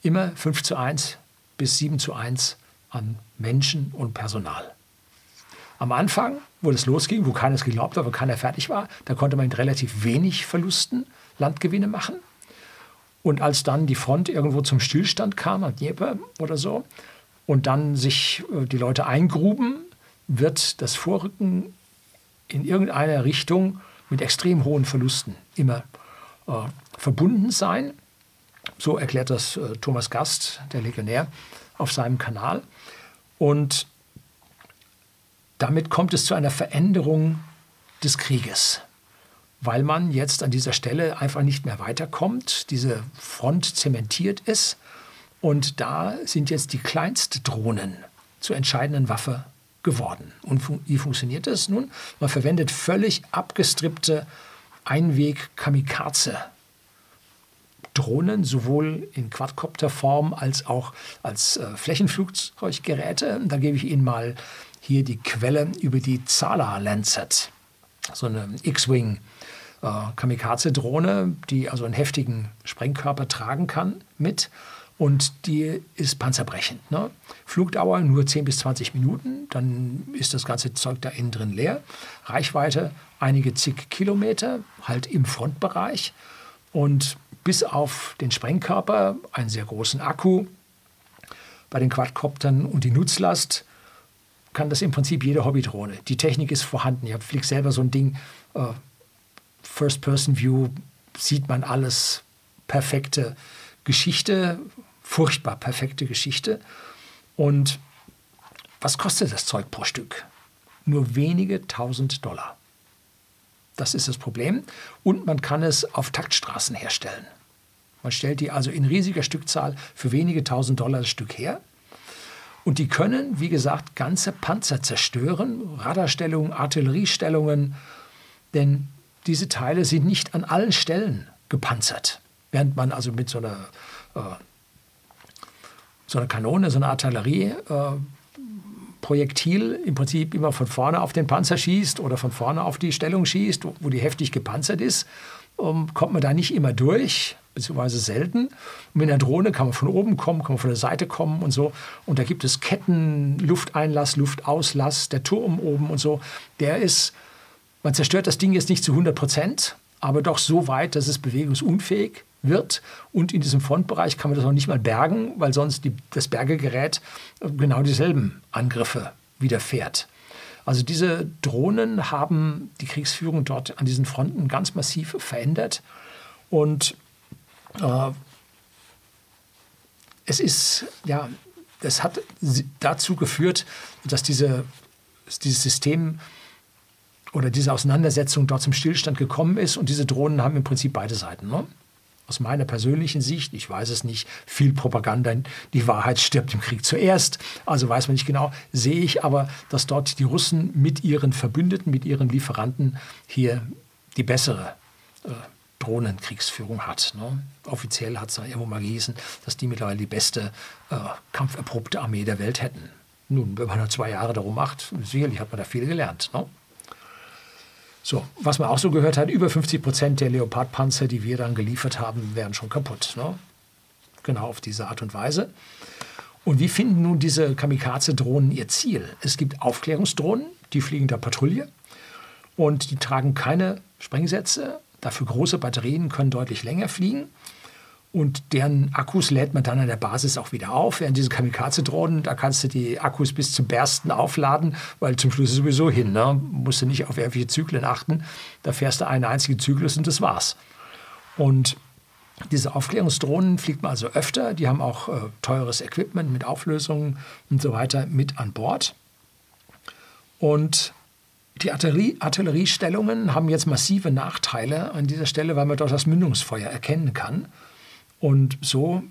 immer 5 zu 1 bis 7 zu 1 an Menschen und Personal. Am Anfang, wo das losging, wo keines geglaubt hat, wo keiner fertig war, da konnte man mit relativ wenig Verlusten Landgewinne machen. Und als dann die Front irgendwo zum Stillstand kam, am Dnieper oder so, und dann sich äh, die Leute eingruben, wird das Vorrücken in irgendeiner Richtung mit extrem hohen Verlusten immer äh, verbunden sein. So erklärt das äh, Thomas Gast, der Legionär, auf seinem Kanal. Und damit kommt es zu einer Veränderung des Krieges, weil man jetzt an dieser Stelle einfach nicht mehr weiterkommt. Diese Front zementiert ist und da sind jetzt die Kleinstdrohnen zur entscheidenden Waffe geworden. Und wie funktioniert das nun? Man verwendet völlig abgestrippte Einweg-Kamikaze. Drohnen, sowohl in Quadcopter-Form als auch als äh, Flächenflugzeuggeräte. Da gebe ich Ihnen mal hier die Quelle über die Zala Lancet, so eine X-Wing. Äh, Kamikaze-Drohne, die also einen heftigen Sprengkörper tragen kann mit und die ist panzerbrechend. Ne? Flugdauer nur 10 bis 20 Minuten, dann ist das ganze Zeug da innen drin leer. Reichweite einige zig Kilometer, halt im Frontbereich und bis auf den Sprengkörper, einen sehr großen Akku bei den Quadcoptern und die Nutzlast kann das im Prinzip jede Hobbydrohne. Die Technik ist vorhanden. Ich fliege selber so ein Ding, äh, First-Person-View, sieht man alles, perfekte Geschichte, furchtbar perfekte Geschichte. Und was kostet das Zeug pro Stück? Nur wenige tausend Dollar. Das ist das Problem. Und man kann es auf Taktstraßen herstellen. Man stellt die also in riesiger Stückzahl für wenige tausend Dollar das Stück her. Und die können, wie gesagt, ganze Panzer zerstören, Radarstellungen, Artilleriestellungen, denn diese Teile sind nicht an allen Stellen gepanzert. Während man also mit so einer, äh, so einer Kanone, so einer Artillerie, Projektil im Prinzip immer von vorne auf den Panzer schießt oder von vorne auf die Stellung schießt, wo die heftig gepanzert ist, ähm, kommt man da nicht immer durch, beziehungsweise selten. Und mit einer Drohne kann man von oben kommen, kann man von der Seite kommen und so. Und da gibt es Ketten, Lufteinlass, Luftauslass, der Turm oben und so. Der ist, man zerstört das Ding jetzt nicht zu 100 Prozent, aber doch so weit, dass es bewegungsunfähig wird. Und in diesem Frontbereich kann man das noch nicht mal bergen, weil sonst die, das Bergegerät genau dieselben Angriffe widerfährt. Also diese Drohnen haben die Kriegsführung dort an diesen Fronten ganz massiv verändert. Und äh, es ist, ja, es hat dazu geführt, dass diese, dieses System oder diese Auseinandersetzung dort zum Stillstand gekommen ist. Und diese Drohnen haben im Prinzip beide Seiten. Ne? Aus meiner persönlichen Sicht, ich weiß es nicht, viel Propaganda, die Wahrheit stirbt im Krieg zuerst, also weiß man nicht genau, sehe ich aber, dass dort die Russen mit ihren Verbündeten, mit ihren Lieferanten hier die bessere äh, Drohnenkriegsführung hat. Ne? Offiziell hat es irgendwo mal gehießen, dass die mittlerweile die beste äh, kampferprobte Armee der Welt hätten. Nun, wenn man nur zwei Jahre darum macht, sicherlich hat man da viel gelernt. Ne? So, was man auch so gehört hat, über 50 Prozent der Leopardpanzer, die wir dann geliefert haben, wären schon kaputt. Ne? Genau auf diese Art und Weise. Und wie finden nun diese Kamikaze-Drohnen ihr Ziel? Es gibt Aufklärungsdrohnen, die fliegen der Patrouille und die tragen keine Sprengsätze. Dafür große Batterien können deutlich länger fliegen und deren Akkus lädt man dann an der Basis auch wieder auf. Während diese Kamikaze-Drohnen, da kannst du die Akkus bis zum Bersten aufladen, weil zum Schluss sowieso hin. Ne? Musst du nicht auf irgendwelche Zyklen achten. Da fährst du einen einzigen Zyklus und das war's. Und diese Aufklärungsdrohnen fliegt man also öfter. Die haben auch äh, teures Equipment mit Auflösungen und so weiter mit an Bord. Und die Artillerie, Artilleriestellungen haben jetzt massive Nachteile an dieser Stelle, weil man dort das Mündungsfeuer erkennen kann und so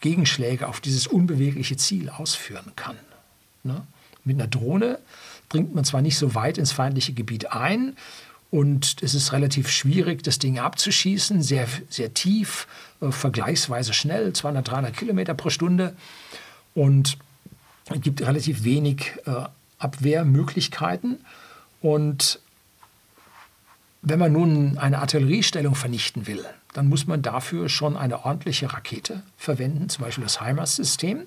Gegenschläge auf dieses unbewegliche Ziel ausführen kann. Ne? Mit einer Drohne dringt man zwar nicht so weit ins feindliche Gebiet ein und es ist relativ schwierig, das Ding abzuschießen, sehr, sehr tief, äh, vergleichsweise schnell, 200, 300 Kilometer pro Stunde und es gibt relativ wenig äh, Abwehrmöglichkeiten und wenn man nun eine Artilleriestellung vernichten will, dann muss man dafür schon eine ordentliche Rakete verwenden, zum Beispiel das HIMARS-System.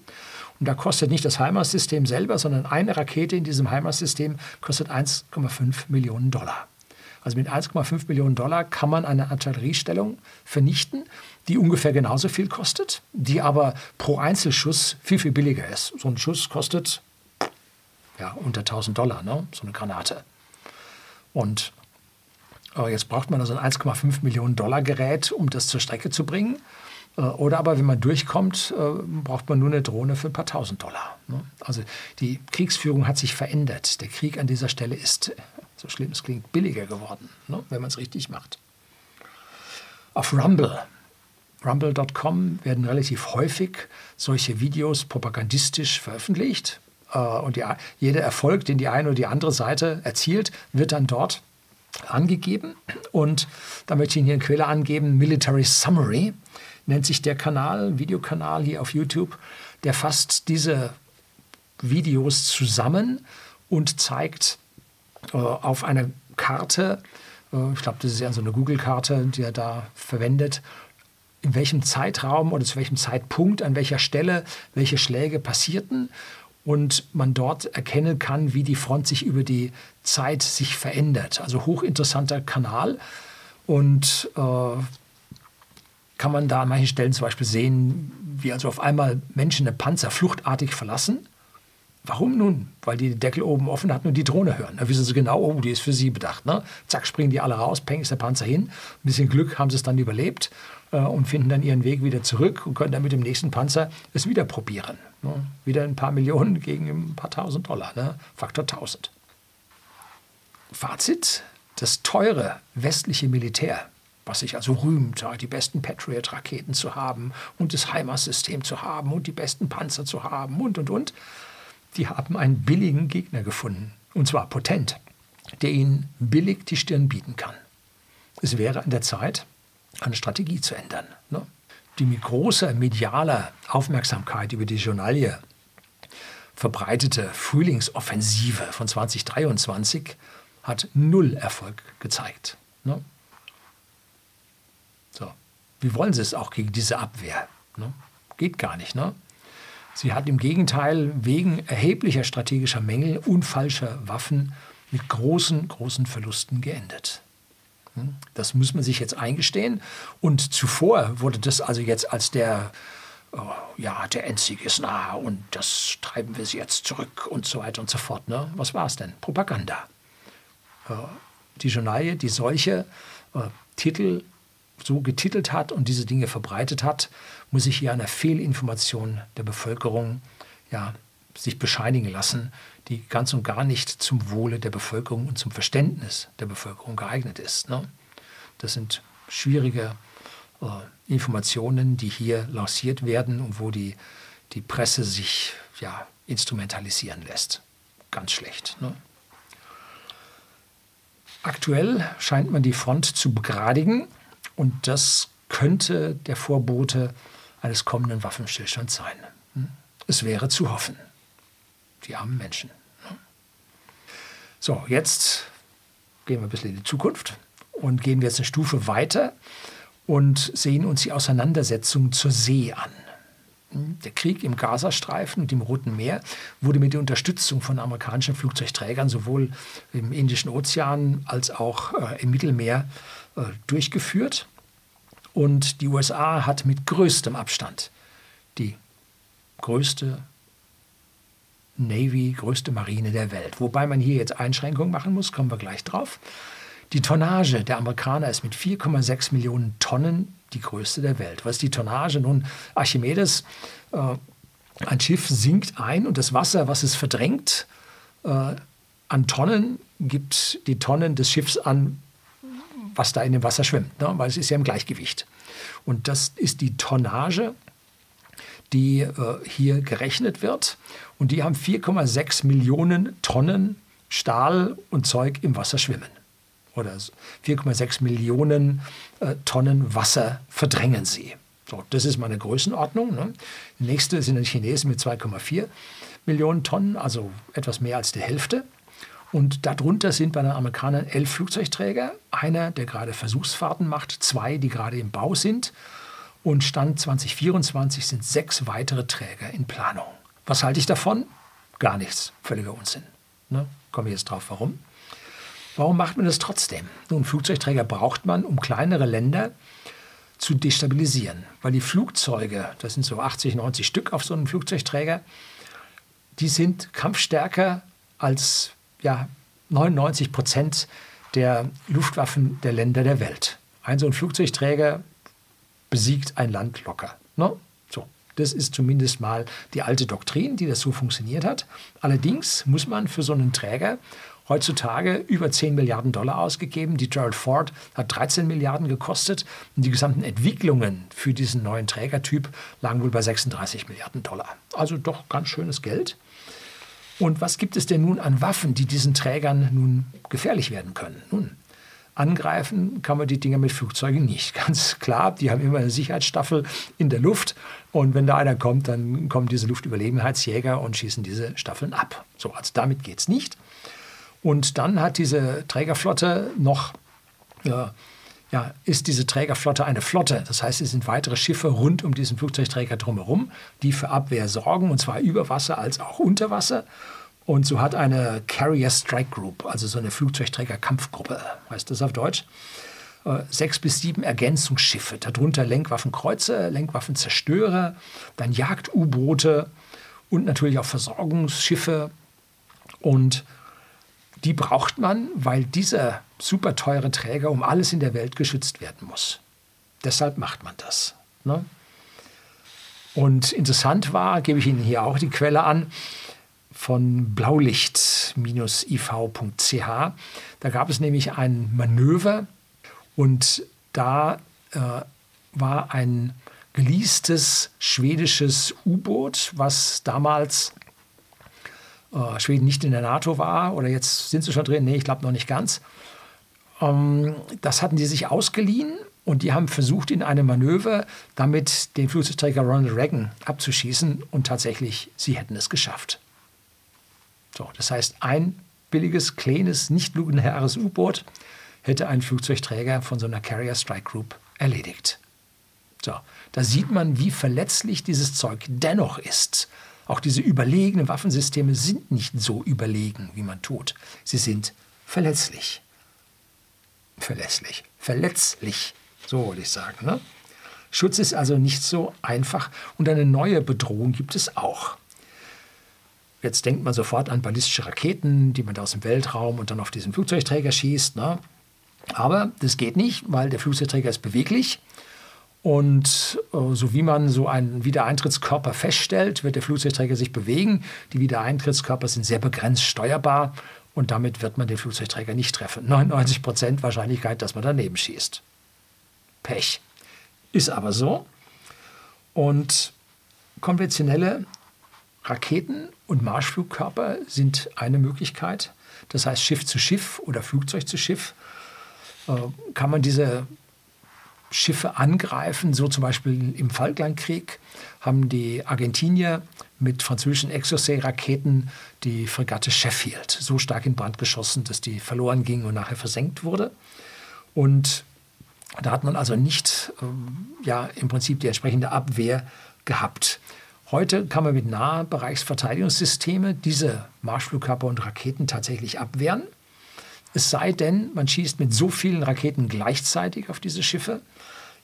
Und da kostet nicht das HIMARS-System selber, sondern eine Rakete in diesem HIMARS-System kostet 1,5 Millionen Dollar. Also mit 1,5 Millionen Dollar kann man eine Artilleriestellung vernichten, die ungefähr genauso viel kostet, die aber pro Einzelschuss viel, viel billiger ist. So ein Schuss kostet ja, unter 1000 Dollar, ne? so eine Granate. Und Jetzt braucht man also ein 1,5 Millionen Dollar Gerät, um das zur Strecke zu bringen. Äh, oder aber, wenn man durchkommt, äh, braucht man nur eine Drohne für ein paar tausend Dollar. Ne? Also die Kriegsführung hat sich verändert. Der Krieg an dieser Stelle ist, so schlimm es klingt, billiger geworden, ne? wenn man es richtig macht. Auf Rumble, rumble.com werden relativ häufig solche Videos propagandistisch veröffentlicht. Äh, und jeder Erfolg, den die eine oder die andere Seite erzielt, wird dann dort angegeben. Und da möchte ich Ihnen hier eine Quelle angeben, Military Summary. nennt sich der Kanal, Videokanal hier auf YouTube. Der fasst diese Videos zusammen und zeigt äh, auf einer Karte, äh, ich glaube, das ist ja so eine Google-Karte, die er da verwendet, in welchem Zeitraum oder zu welchem Zeitpunkt, an welcher Stelle welche Schläge passierten und man dort erkennen kann, wie die Front sich über die Zeit sich verändert. Also hochinteressanter Kanal und äh, kann man da an manchen Stellen zum Beispiel sehen, wie also auf einmal Menschen den Panzer fluchtartig verlassen. Warum nun? Weil die den Deckel oben offen hatten und die Drohne hören. Da wissen sie genau, oh, die ist für sie bedacht. Ne? Zack, springen die alle raus, peng ist der Panzer hin. Ein bisschen Glück haben sie es dann überlebt äh, und finden dann ihren Weg wieder zurück und können dann mit dem nächsten Panzer es wieder probieren. Ne? Wieder ein paar Millionen gegen ein paar tausend Dollar, ne? Faktor 1000. Fazit, das teure westliche Militär, was sich also rühmt, die besten Patriot-Raketen zu haben und das HIMARS-System zu haben und die besten Panzer zu haben und, und, und, die haben einen billigen Gegner gefunden, und zwar potent, der ihnen billig die Stirn bieten kann. Es wäre an der Zeit, eine Strategie zu ändern. Ne? Die mit großer medialer Aufmerksamkeit über die Journalie verbreitete Frühlingsoffensive von 2023 hat null Erfolg gezeigt. Ne? So. Wie wollen Sie es auch gegen diese Abwehr? Ne? Geht gar nicht. Ne? Sie hat im Gegenteil wegen erheblicher strategischer Mängel und falscher Waffen mit großen, großen Verlusten geendet. Hm? Das muss man sich jetzt eingestehen. Und zuvor wurde das also jetzt als der, oh, ja, der Endsieg ist nah und das treiben wir sie jetzt zurück und so weiter und so fort. Ne? Was war es denn? Propaganda. Äh, die Journalie, die solche äh, Titel so getitelt hat und diese Dinge verbreitet hat, muss sich hier einer Fehlinformation der Bevölkerung ja, sich bescheinigen lassen, die ganz und gar nicht zum Wohle der Bevölkerung und zum Verständnis der Bevölkerung geeignet ist. Ne? Das sind schwierige äh, Informationen, die hier lanciert werden und wo die, die Presse sich ja, instrumentalisieren lässt. Ganz schlecht. Ne? Aktuell scheint man die Front zu begradigen und das könnte der Vorbote eines kommenden Waffenstillstands sein. Hm? Es wäre zu hoffen. Die armen Menschen. Ne? So, jetzt gehen wir ein bisschen in die Zukunft und gehen wir jetzt eine Stufe weiter und sehen uns die Auseinandersetzung zur See an. Hm? Der Krieg im Gazastreifen und im Roten Meer wurde mit der Unterstützung von amerikanischen Flugzeugträgern sowohl im Indischen Ozean als auch äh, im Mittelmeer durchgeführt. Und die USA hat mit größtem Abstand die größte Navy, größte Marine der Welt. Wobei man hier jetzt Einschränkungen machen muss, kommen wir gleich drauf. Die Tonnage der Amerikaner ist mit 4,6 Millionen Tonnen die größte der Welt. Was ist die Tonnage? Nun, Archimedes, äh, ein Schiff sinkt ein und das Wasser, was es verdrängt, äh, an Tonnen, gibt die Tonnen des Schiffs an, was da in dem Wasser schwimmt, ne? weil es ist ja im Gleichgewicht. Und das ist die Tonnage, die äh, hier gerechnet wird. Und die haben 4,6 Millionen Tonnen Stahl und Zeug im Wasser schwimmen. Oder 4,6 Millionen äh, Tonnen Wasser verdrängen sie. So, das ist meine Größenordnung. Ne? Die nächste sind die Chinesen mit 2,4 Millionen Tonnen, also etwas mehr als die Hälfte. Und darunter sind bei den Amerikanern elf Flugzeugträger, einer, der gerade Versuchsfahrten macht, zwei, die gerade im Bau sind. Und Stand 2024 sind sechs weitere Träger in Planung. Was halte ich davon? Gar nichts. Völliger Unsinn. Ne? Komme jetzt drauf, warum? Warum macht man das trotzdem? Nun, Flugzeugträger braucht man, um kleinere Länder zu destabilisieren. Weil die Flugzeuge, das sind so 80, 90 Stück auf so einem Flugzeugträger, die sind kampfstärker als ja, 99 Prozent der Luftwaffen der Länder der Welt. Ein so ein Flugzeugträger besiegt ein Land locker. Ne? So, das ist zumindest mal die alte Doktrin, die das so funktioniert hat. Allerdings muss man für so einen Träger heutzutage über 10 Milliarden Dollar ausgegeben. Die Gerald Ford hat 13 Milliarden gekostet und die gesamten Entwicklungen für diesen neuen Trägertyp lagen wohl bei 36 Milliarden Dollar. Also doch ganz schönes Geld. Und was gibt es denn nun an Waffen, die diesen Trägern nun gefährlich werden können? Nun, angreifen kann man die Dinger mit Flugzeugen nicht. [LAUGHS] Ganz klar, die haben immer eine Sicherheitsstaffel in der Luft und wenn da einer kommt, dann kommen diese Luftüberlegenheitsjäger und schießen diese Staffeln ab. So, also damit geht es nicht. Und dann hat diese Trägerflotte noch, äh, ja, ist diese Trägerflotte eine Flotte. Das heißt, es sind weitere Schiffe rund um diesen Flugzeugträger drumherum, die für Abwehr sorgen, und zwar über Wasser als auch unter Wasser. Und so hat eine Carrier Strike Group, also so eine Flugzeugträger-Kampfgruppe, heißt das auf Deutsch, äh, sechs bis sieben Ergänzungsschiffe, darunter Lenkwaffenkreuzer, Lenkwaffenzerstörer, dann Jagd-U-Boote und natürlich auch Versorgungsschiffe. Und die braucht man, weil dieser super teure Träger um alles in der Welt geschützt werden muss. Deshalb macht man das. Ne? Und interessant war, gebe ich Ihnen hier auch die Quelle an, von blaulicht-iv.ch. Da gab es nämlich ein Manöver und da äh, war ein geleastes schwedisches U-Boot, was damals äh, Schweden nicht in der NATO war oder jetzt sind sie schon drin, nee, ich glaube noch nicht ganz. Ähm, das hatten die sich ausgeliehen und die haben versucht, in einem Manöver damit den Flugzeugträger Ronald Reagan abzuschießen und tatsächlich, sie hätten es geschafft. So, das heißt, ein billiges, kleines, nicht lugenherres U-Boot hätte ein Flugzeugträger von so einer Carrier Strike Group erledigt. So, da sieht man, wie verletzlich dieses Zeug dennoch ist. Auch diese überlegenen Waffensysteme sind nicht so überlegen, wie man tut. Sie sind verletzlich. Verlässlich. Verletzlich, so würde ich sagen. Ne? Schutz ist also nicht so einfach und eine neue Bedrohung gibt es auch. Jetzt denkt man sofort an ballistische Raketen, die man da aus dem Weltraum und dann auf diesen Flugzeugträger schießt. Ne? Aber das geht nicht, weil der Flugzeugträger ist beweglich. Und äh, so wie man so einen Wiedereintrittskörper feststellt, wird der Flugzeugträger sich bewegen. Die Wiedereintrittskörper sind sehr begrenzt steuerbar und damit wird man den Flugzeugträger nicht treffen. 99 Prozent Wahrscheinlichkeit, dass man daneben schießt. Pech. Ist aber so. Und konventionelle Raketen und Marschflugkörper sind eine Möglichkeit. Das heißt, Schiff zu Schiff oder Flugzeug zu Schiff äh, kann man diese Schiffe angreifen. So zum Beispiel im Falklandkrieg haben die Argentinier mit französischen Exocet-Raketen die Fregatte Sheffield so stark in Brand geschossen, dass die verloren ging und nachher versenkt wurde. Und da hat man also nicht ähm, ja, im Prinzip die entsprechende Abwehr gehabt. Heute kann man mit Nahbereichsverteidigungssystemen diese Marschflugkörper und Raketen tatsächlich abwehren. Es sei denn, man schießt mit so vielen Raketen gleichzeitig auf diese Schiffe,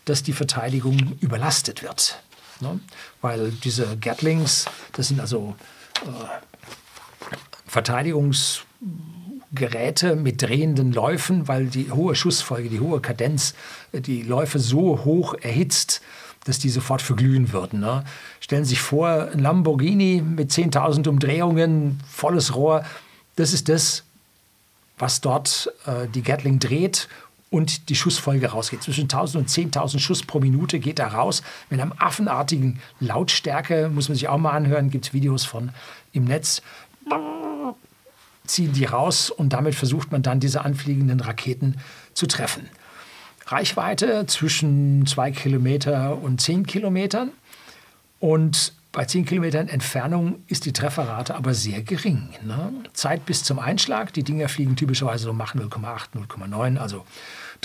dass die Verteidigung überlastet wird. Ne? Weil diese Gatlings, das sind also äh, Verteidigungsgeräte mit drehenden Läufen, weil die hohe Schussfolge, die hohe Kadenz, äh, die Läufe so hoch erhitzt, dass die sofort verglühen würden. Ne? Stellen Sie sich vor, ein Lamborghini mit 10.000 Umdrehungen, volles Rohr, das ist das, was dort äh, die Gatling dreht und die Schussfolge rausgeht. Zwischen 1000 und 10.000 Schuss pro Minute geht da raus. Mit einer affenartigen Lautstärke, muss man sich auch mal anhören, gibt es Videos von im Netz. Ziehen die raus und damit versucht man dann diese anfliegenden Raketen zu treffen. Reichweite zwischen zwei Kilometer und zehn Kilometern. Und bei 10 Kilometern Entfernung ist die Trefferrate aber sehr gering. Ne? Zeit bis zum Einschlag, die Dinger fliegen typischerweise so Mach 0,8, 0,9, also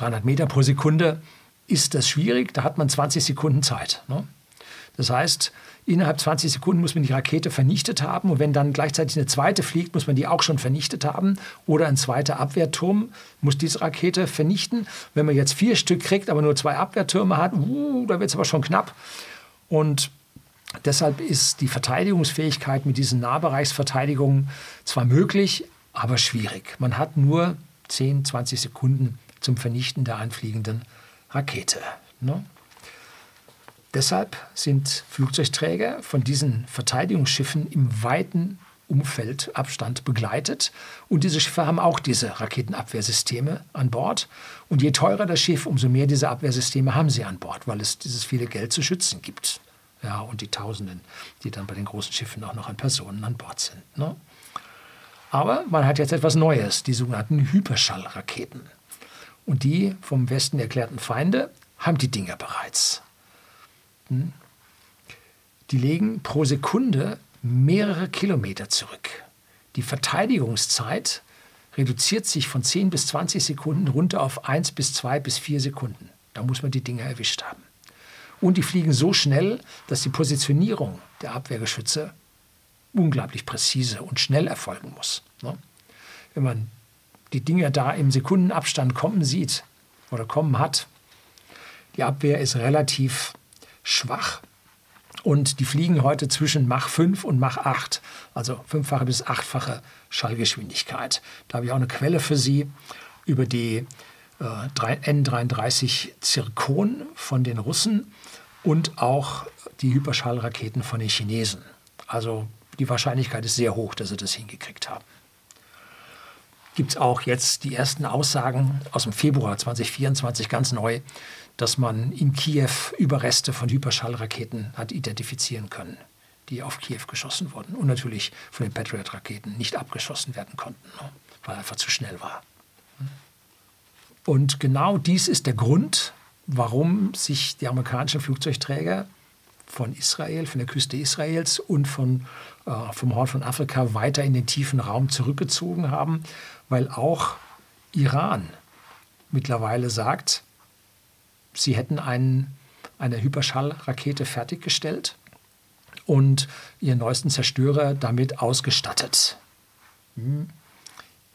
300 Meter pro Sekunde. Ist das schwierig? Da hat man 20 Sekunden Zeit. Ne? Das heißt, innerhalb 20 Sekunden muss man die Rakete vernichtet haben und wenn dann gleichzeitig eine zweite fliegt, muss man die auch schon vernichtet haben oder ein zweiter Abwehrturm muss diese Rakete vernichten. Wenn man jetzt vier Stück kriegt, aber nur zwei Abwehrtürme hat, uh, da wird es aber schon knapp. Und deshalb ist die Verteidigungsfähigkeit mit diesen Nahbereichsverteidigungen zwar möglich, aber schwierig. Man hat nur 10, 20 Sekunden zum Vernichten der anfliegenden Rakete. Ne? Deshalb sind Flugzeugträger von diesen Verteidigungsschiffen im weiten Umfeld Abstand begleitet. Und diese Schiffe haben auch diese Raketenabwehrsysteme an Bord. Und je teurer das Schiff, umso mehr diese Abwehrsysteme haben sie an Bord, weil es dieses viele Geld zu schützen gibt. Ja, und die Tausenden, die dann bei den großen Schiffen auch noch an Personen an Bord sind. Ne? Aber man hat jetzt etwas Neues, die sogenannten Hyperschallraketen. Und die vom Westen erklärten Feinde haben die Dinger bereits. Hm? Die legen pro Sekunde mehrere Kilometer zurück. Die Verteidigungszeit reduziert sich von 10 bis 20 Sekunden runter auf 1 bis 2 bis 4 Sekunden. Da muss man die Dinger erwischt haben. Und die fliegen so schnell, dass die Positionierung der Abwehrgeschütze unglaublich präzise und schnell erfolgen muss. Ne? Wenn man die Dinger da im Sekundenabstand kommen sieht oder kommen hat, die Abwehr ist relativ schwach und die fliegen heute zwischen Mach 5 und Mach 8, also fünffache bis achtfache Schallgeschwindigkeit. Da habe ich auch eine Quelle für Sie über die äh, N33 Zirkon von den Russen und auch die Hyperschallraketen von den Chinesen. Also die Wahrscheinlichkeit ist sehr hoch, dass sie das hingekriegt haben. Gibt es auch jetzt die ersten Aussagen aus dem Februar 2024 ganz neu, dass man in Kiew Überreste von Hyperschallraketen hat identifizieren können, die auf Kiew geschossen wurden und natürlich von den Patriot-Raketen nicht abgeschossen werden konnten, ne, weil einfach zu schnell war. Und genau dies ist der Grund, warum sich die amerikanischen Flugzeugträger von Israel, von der Küste Israels und von, äh, vom Horn von Afrika weiter in den tiefen Raum zurückgezogen haben, weil auch Iran mittlerweile sagt, sie hätten einen, eine Hyperschallrakete fertiggestellt und ihren neuesten Zerstörer damit ausgestattet. Hm.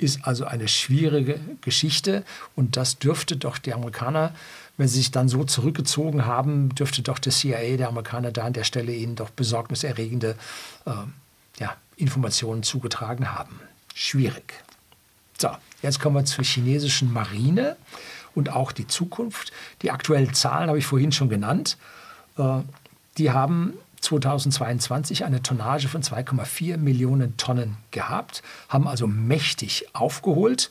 Ist also eine schwierige Geschichte und das dürfte doch die Amerikaner wenn sie sich dann so zurückgezogen haben, dürfte doch der CIA, der Amerikaner, da an der Stelle ihnen doch besorgniserregende äh, ja, Informationen zugetragen haben. Schwierig. So, jetzt kommen wir zur chinesischen Marine und auch die Zukunft. Die aktuellen Zahlen habe ich vorhin schon genannt. Äh, die haben 2022 eine Tonnage von 2,4 Millionen Tonnen gehabt, haben also mächtig aufgeholt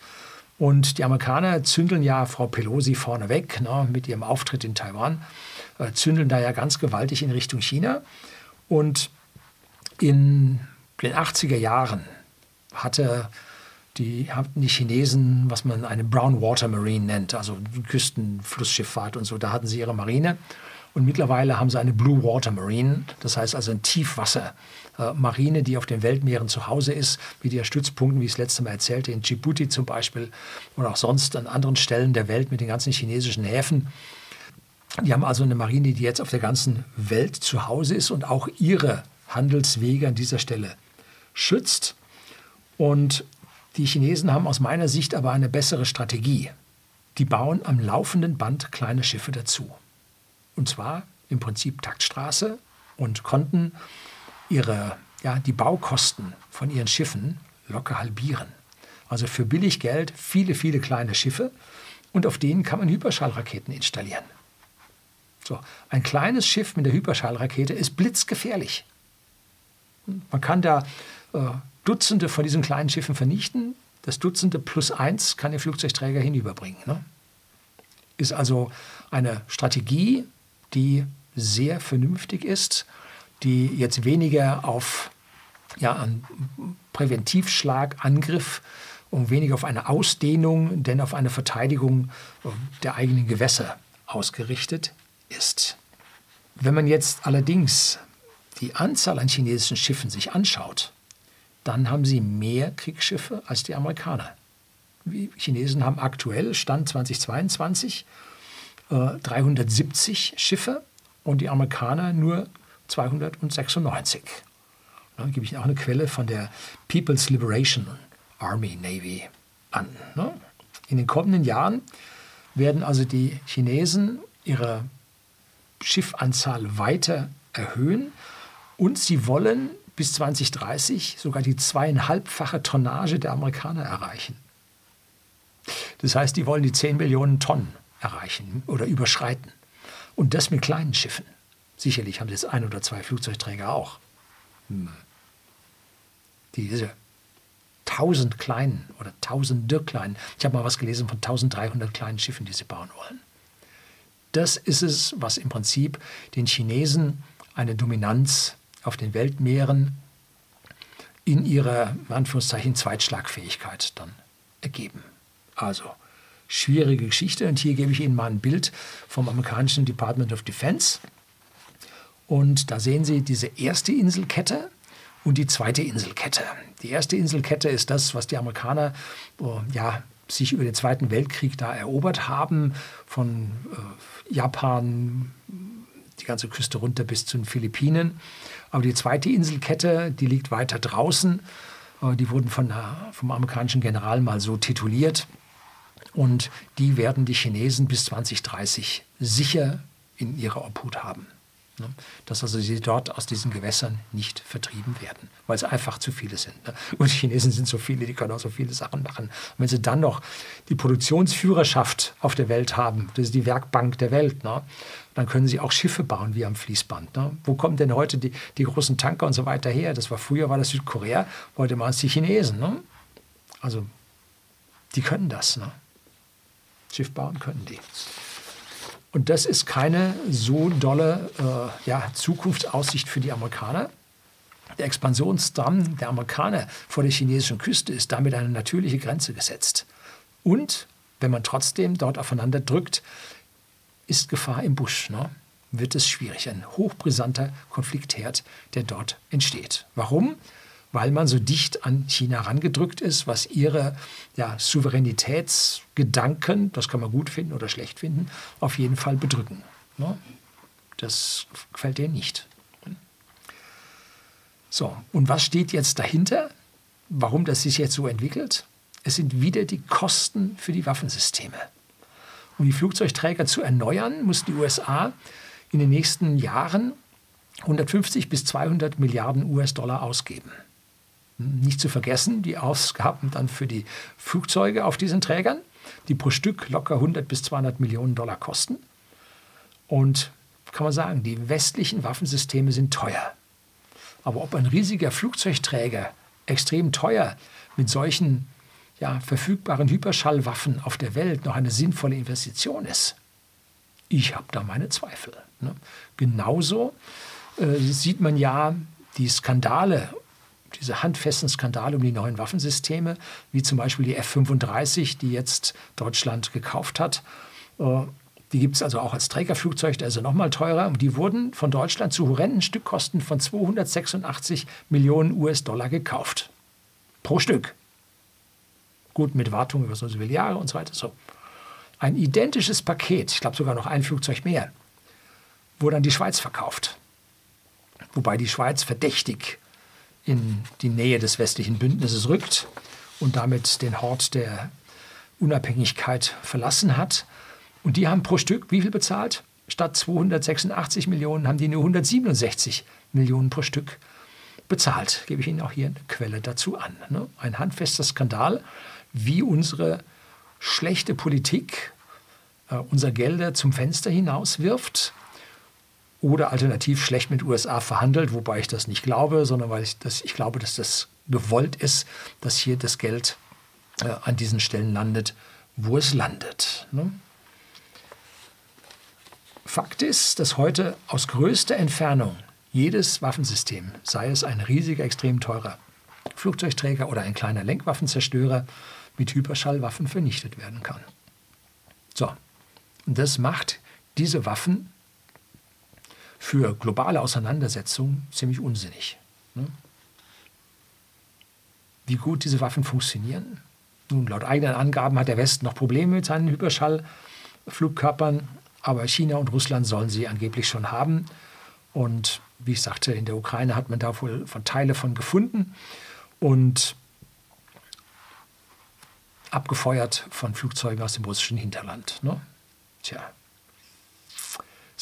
und die Amerikaner zündeln ja Frau Pelosi vorneweg ne, mit ihrem Auftritt in Taiwan, äh, zündeln da ja ganz gewaltig in Richtung China. Und in den 80er Jahren hatte die, hatten die Chinesen, was man eine Brown Water Marine nennt, also Küstenflussschifffahrt und so, da hatten sie ihre Marine. Und mittlerweile haben sie eine Blue Water Marine, das heißt also ein Tiefwasser-Marine, die auf den Weltmeeren zu Hause ist, mit ihren Stützpunkten, wie ich es letzte Mal erzählte, in Djibouti zum Beispiel und auch sonst an anderen Stellen der Welt mit den ganzen chinesischen Häfen. Die haben also eine Marine, die jetzt auf der ganzen Welt zu Hause ist und auch ihre Handelswege an dieser Stelle schützt. Und die Chinesen haben aus meiner Sicht aber eine bessere Strategie. Die bauen am laufenden Band kleine Schiffe dazu und zwar im Prinzip Taktstraße und konnten ihre, ja, die Baukosten von ihren Schiffen locker halbieren. Also für billig Geld viele, viele kleine Schiffe und auf denen kann man Hyperschallraketen installieren. So, ein kleines Schiff mit der Hyperschallrakete ist blitzgefährlich. Man kann da äh, Dutzende von diesen kleinen Schiffen vernichten. Das Dutzende plus eins kann der Flugzeugträger hinüberbringen. Ne? Ist also eine Strategie, die sehr vernünftig ist, die jetzt weniger auf ja, einen Präventivschlag, Angriff und weniger auf eine Ausdehnung, denn auf eine Verteidigung der eigenen Gewässer ausgerichtet ist. Wenn man jetzt allerdings die Anzahl an chinesischen Schiffen sich anschaut, dann haben sie mehr Kriegsschiffe als die Amerikaner. Die Chinesen haben aktuell, Stand 2022, 370 äh, Schiffe und die Amerikaner nur 296. Dann gebe ich auch eine Quelle von der People's Liberation Army Navy an. Ne? In den kommenden Jahren werden also die Chinesen ihre Schiffanzahl weiter erhöhen und sie wollen bis 2030 sogar die zweieinhalbfache Tonnage der Amerikaner erreichen. Das heißt, die wollen die 10 Millionen Tonnen erreichen oder überschreiten. Und das mit kleinen Schiffen. Sicherlich haben jetzt ein oder zwei Flugzeugträger auch. Hm. Diese tausend kleinen oder tausende kleinen, ich habe mal was gelesen von 1300 kleinen Schiffen, die sie bauen wollen. Das ist es, was im Prinzip den Chinesen eine Dominanz auf den Weltmeeren in ihrer, Anführungszeichen, Zweitschlagfähigkeit dann ergeben. Also schwierige Geschichte. Und hier gebe ich Ihnen mal ein Bild vom amerikanischen Department of Defense. Und da sehen Sie diese erste Inselkette und die zweite Inselkette. Die erste Inselkette ist das, was die Amerikaner oh, ja, sich über den Zweiten Weltkrieg da erobert haben, von äh, Japan, die ganze Küste runter bis zu den Philippinen. Aber die zweite Inselkette, die liegt weiter draußen. Äh, die wurden von, vom amerikanischen General mal so tituliert. Und die werden die Chinesen bis 2030 sicher in ihrer Obhut haben. Ne? Dass also sie dort aus diesen Gewässern nicht vertrieben werden, weil es einfach zu viele sind. Ne? Und die Chinesen sind so viele, die können auch so viele Sachen machen. Und wenn sie dann noch die Produktionsführerschaft auf der Welt haben, das ist die Werkbank der Welt, ne? dann können sie auch Schiffe bauen wie am Fließband. Wo kommen denn heute die, die großen Tanker und so weiter her? Das war früher war das Südkorea, heute waren es die Chinesen. Also die können das. Schiff bauen können die. Und das ist keine so dolle äh, ja, Zukunftsaussicht für die Amerikaner. Der Expansionsdamm der Amerikaner vor der chinesischen Küste ist damit eine natürliche Grenze gesetzt. Und wenn man trotzdem dort aufeinander drückt, ist Gefahr im Busch. Ne? Wird es schwierig. Ein hochbrisanter Konfliktherd, der dort entsteht. Warum? Weil man so dicht an China herangedrückt ist, was ihre ja, Souveränitätsgedanken, das kann man gut finden oder schlecht finden, auf jeden Fall bedrücken. Ne? Das gefällt denen nicht. So, und was steht jetzt dahinter? Warum das sich jetzt so entwickelt? Es sind wieder die Kosten für die Waffensysteme. Um die Flugzeugträger zu erneuern, muss die USA in den nächsten Jahren 150 bis 200 Milliarden US-Dollar ausgeben. Nicht zu vergessen, die Ausgaben dann für die Flugzeuge auf diesen Trägern, die pro Stück locker 100 bis 200 Millionen Dollar kosten. Und kann man sagen, die westlichen Waffensysteme sind teuer. Aber ob ein riesiger Flugzeugträger extrem teuer mit solchen ja, verfügbaren Hyperschallwaffen auf der Welt noch eine sinnvolle Investition ist, ich habe da meine Zweifel. Ne? Genauso äh, sieht man ja die Skandale diese handfesten Skandale um die neuen Waffensysteme, wie zum Beispiel die F-35, die jetzt Deutschland gekauft hat. Äh, die gibt es also auch als Trägerflugzeug, ja nochmal teurer. Und die wurden von Deutschland zu horrenden Stückkosten von 286 Millionen US-Dollar gekauft. Pro Stück. Gut, mit Wartung über so viele Jahre und so weiter. So. Ein identisches Paket, ich glaube sogar noch ein Flugzeug mehr, wurde an die Schweiz verkauft. Wobei die Schweiz verdächtig in die Nähe des westlichen Bündnisses rückt und damit den Hort der Unabhängigkeit verlassen hat. Und die haben pro Stück wie viel bezahlt? Statt 286 Millionen haben die nur 167 Millionen pro Stück bezahlt. Gebe ich Ihnen auch hier eine Quelle dazu an. Ne? Ein handfester Skandal, wie unsere schlechte Politik äh, unser Gelder zum Fenster hinaus wirft oder alternativ schlecht mit USA verhandelt, wobei ich das nicht glaube, sondern weil ich, das, ich glaube, dass das gewollt ist, dass hier das Geld äh, an diesen Stellen landet, wo es landet. Ne? Fakt ist, dass heute aus größter Entfernung jedes Waffensystem, sei es ein riesiger, extrem teurer Flugzeugträger oder ein kleiner Lenkwaffenzerstörer, mit Hyperschallwaffen vernichtet werden kann. So, und das macht diese Waffen für globale Auseinandersetzungen ziemlich unsinnig. Ne? Wie gut diese Waffen funktionieren? Nun, laut eigenen Angaben hat der Westen noch Probleme mit seinen Hyperschallflugkörpern, aber China und Russland sollen sie angeblich schon haben. Und wie ich sagte, in der Ukraine hat man da wohl von Teile von gefunden und abgefeuert von Flugzeugen aus dem russischen Hinterland. Ne? Tja,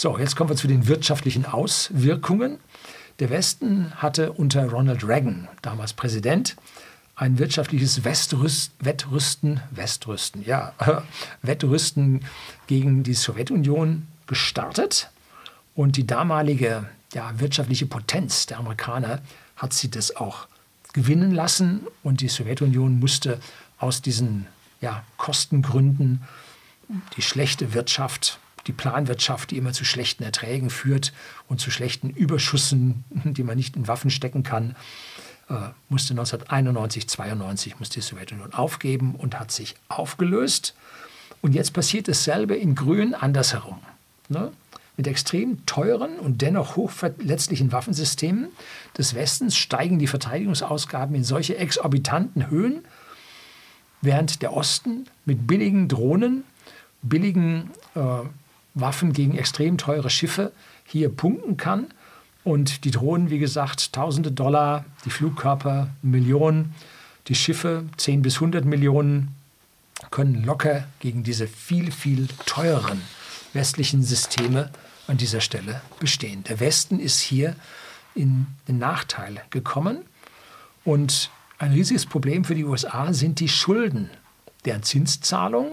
so, jetzt kommen wir zu den wirtschaftlichen Auswirkungen. Der Westen hatte unter Ronald Reagan, damals Präsident, ein wirtschaftliches Westrüst, Wettrüsten, Westrüsten, ja, [LAUGHS] Wettrüsten gegen die Sowjetunion gestartet. Und die damalige ja, wirtschaftliche Potenz der Amerikaner hat sie das auch gewinnen lassen. Und die Sowjetunion musste aus diesen ja, Kostengründen die schlechte Wirtschaft die Planwirtschaft, die immer zu schlechten Erträgen führt und zu schlechten Überschüssen, [LAUGHS] die man nicht in Waffen stecken kann, äh, musste 1991, 92 musste die Sowjetunion aufgeben und hat sich aufgelöst. Und jetzt passiert dasselbe in Grün andersherum. Ne? Mit extrem teuren und dennoch hochverletzlichen Waffensystemen des Westens steigen die Verteidigungsausgaben in solche exorbitanten Höhen, während der Osten mit billigen Drohnen, billigen äh, Waffen gegen extrem teure Schiffe hier punkten kann. Und die Drohnen, wie gesagt, tausende Dollar, die Flugkörper Millionen, die Schiffe 10 bis 100 Millionen können locker gegen diese viel, viel teureren westlichen Systeme an dieser Stelle bestehen. Der Westen ist hier in den Nachteil gekommen und ein riesiges Problem für die USA sind die Schulden, deren Zinszahlungen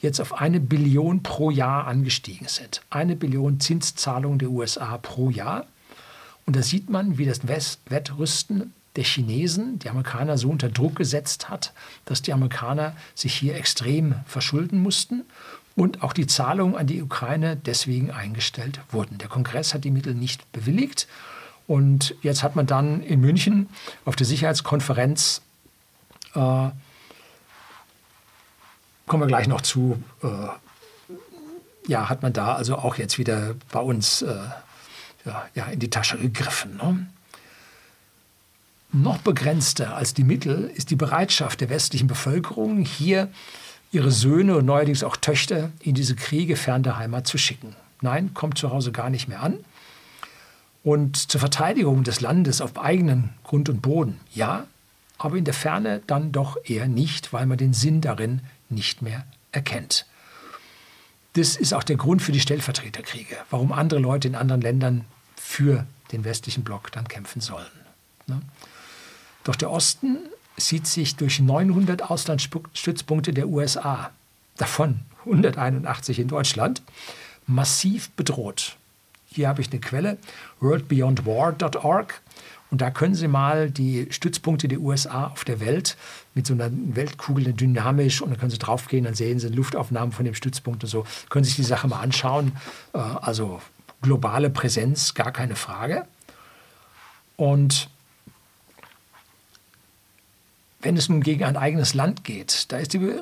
jetzt auf eine Billion pro Jahr angestiegen sind. Eine Billion Zinszahlungen der USA pro Jahr. Und da sieht man, wie das Wettrüsten der Chinesen die Amerikaner so unter Druck gesetzt hat, dass die Amerikaner sich hier extrem verschulden mussten und auch die Zahlungen an die Ukraine deswegen eingestellt wurden. Der Kongress hat die Mittel nicht bewilligt und jetzt hat man dann in München auf der Sicherheitskonferenz, äh, kommen wir gleich noch zu, äh, ja, hat man da also auch jetzt wieder bei uns äh, ja, ja, in die Tasche gegriffen. Ne? Noch begrenzter als die Mittel ist die Bereitschaft der westlichen Bevölkerung, hier ihre Söhne und neuerdings auch Töchter in diese Kriege fern der Heimat zu schicken. Nein, kommt zu Hause gar nicht mehr an. Und zur Verteidigung des Landes auf eigenen Grund und Boden, ja, aber in der Ferne dann doch eher nicht, weil man den Sinn darin nicht mehr erkennt. Das ist auch der Grund für die Stellvertreterkriege, warum andere Leute in anderen Ländern für den westlichen Block dann kämpfen sollen. Ne? Doch der Osten sieht sich durch 900 Auslandsstützpunkte der USA, davon 181 in Deutschland, massiv bedroht. Hier habe ich eine Quelle, worldbeyondwar.org. Und da können Sie mal die Stützpunkte der USA auf der Welt mit so einer Weltkugel dynamisch und dann können Sie draufgehen, dann sehen Sie Luftaufnahmen von dem Stützpunkt und so. Können Sie sich die Sache mal anschauen. Äh, also globale Präsenz, gar keine Frage. Und wenn es nun gegen ein eigenes Land geht, da ist, die,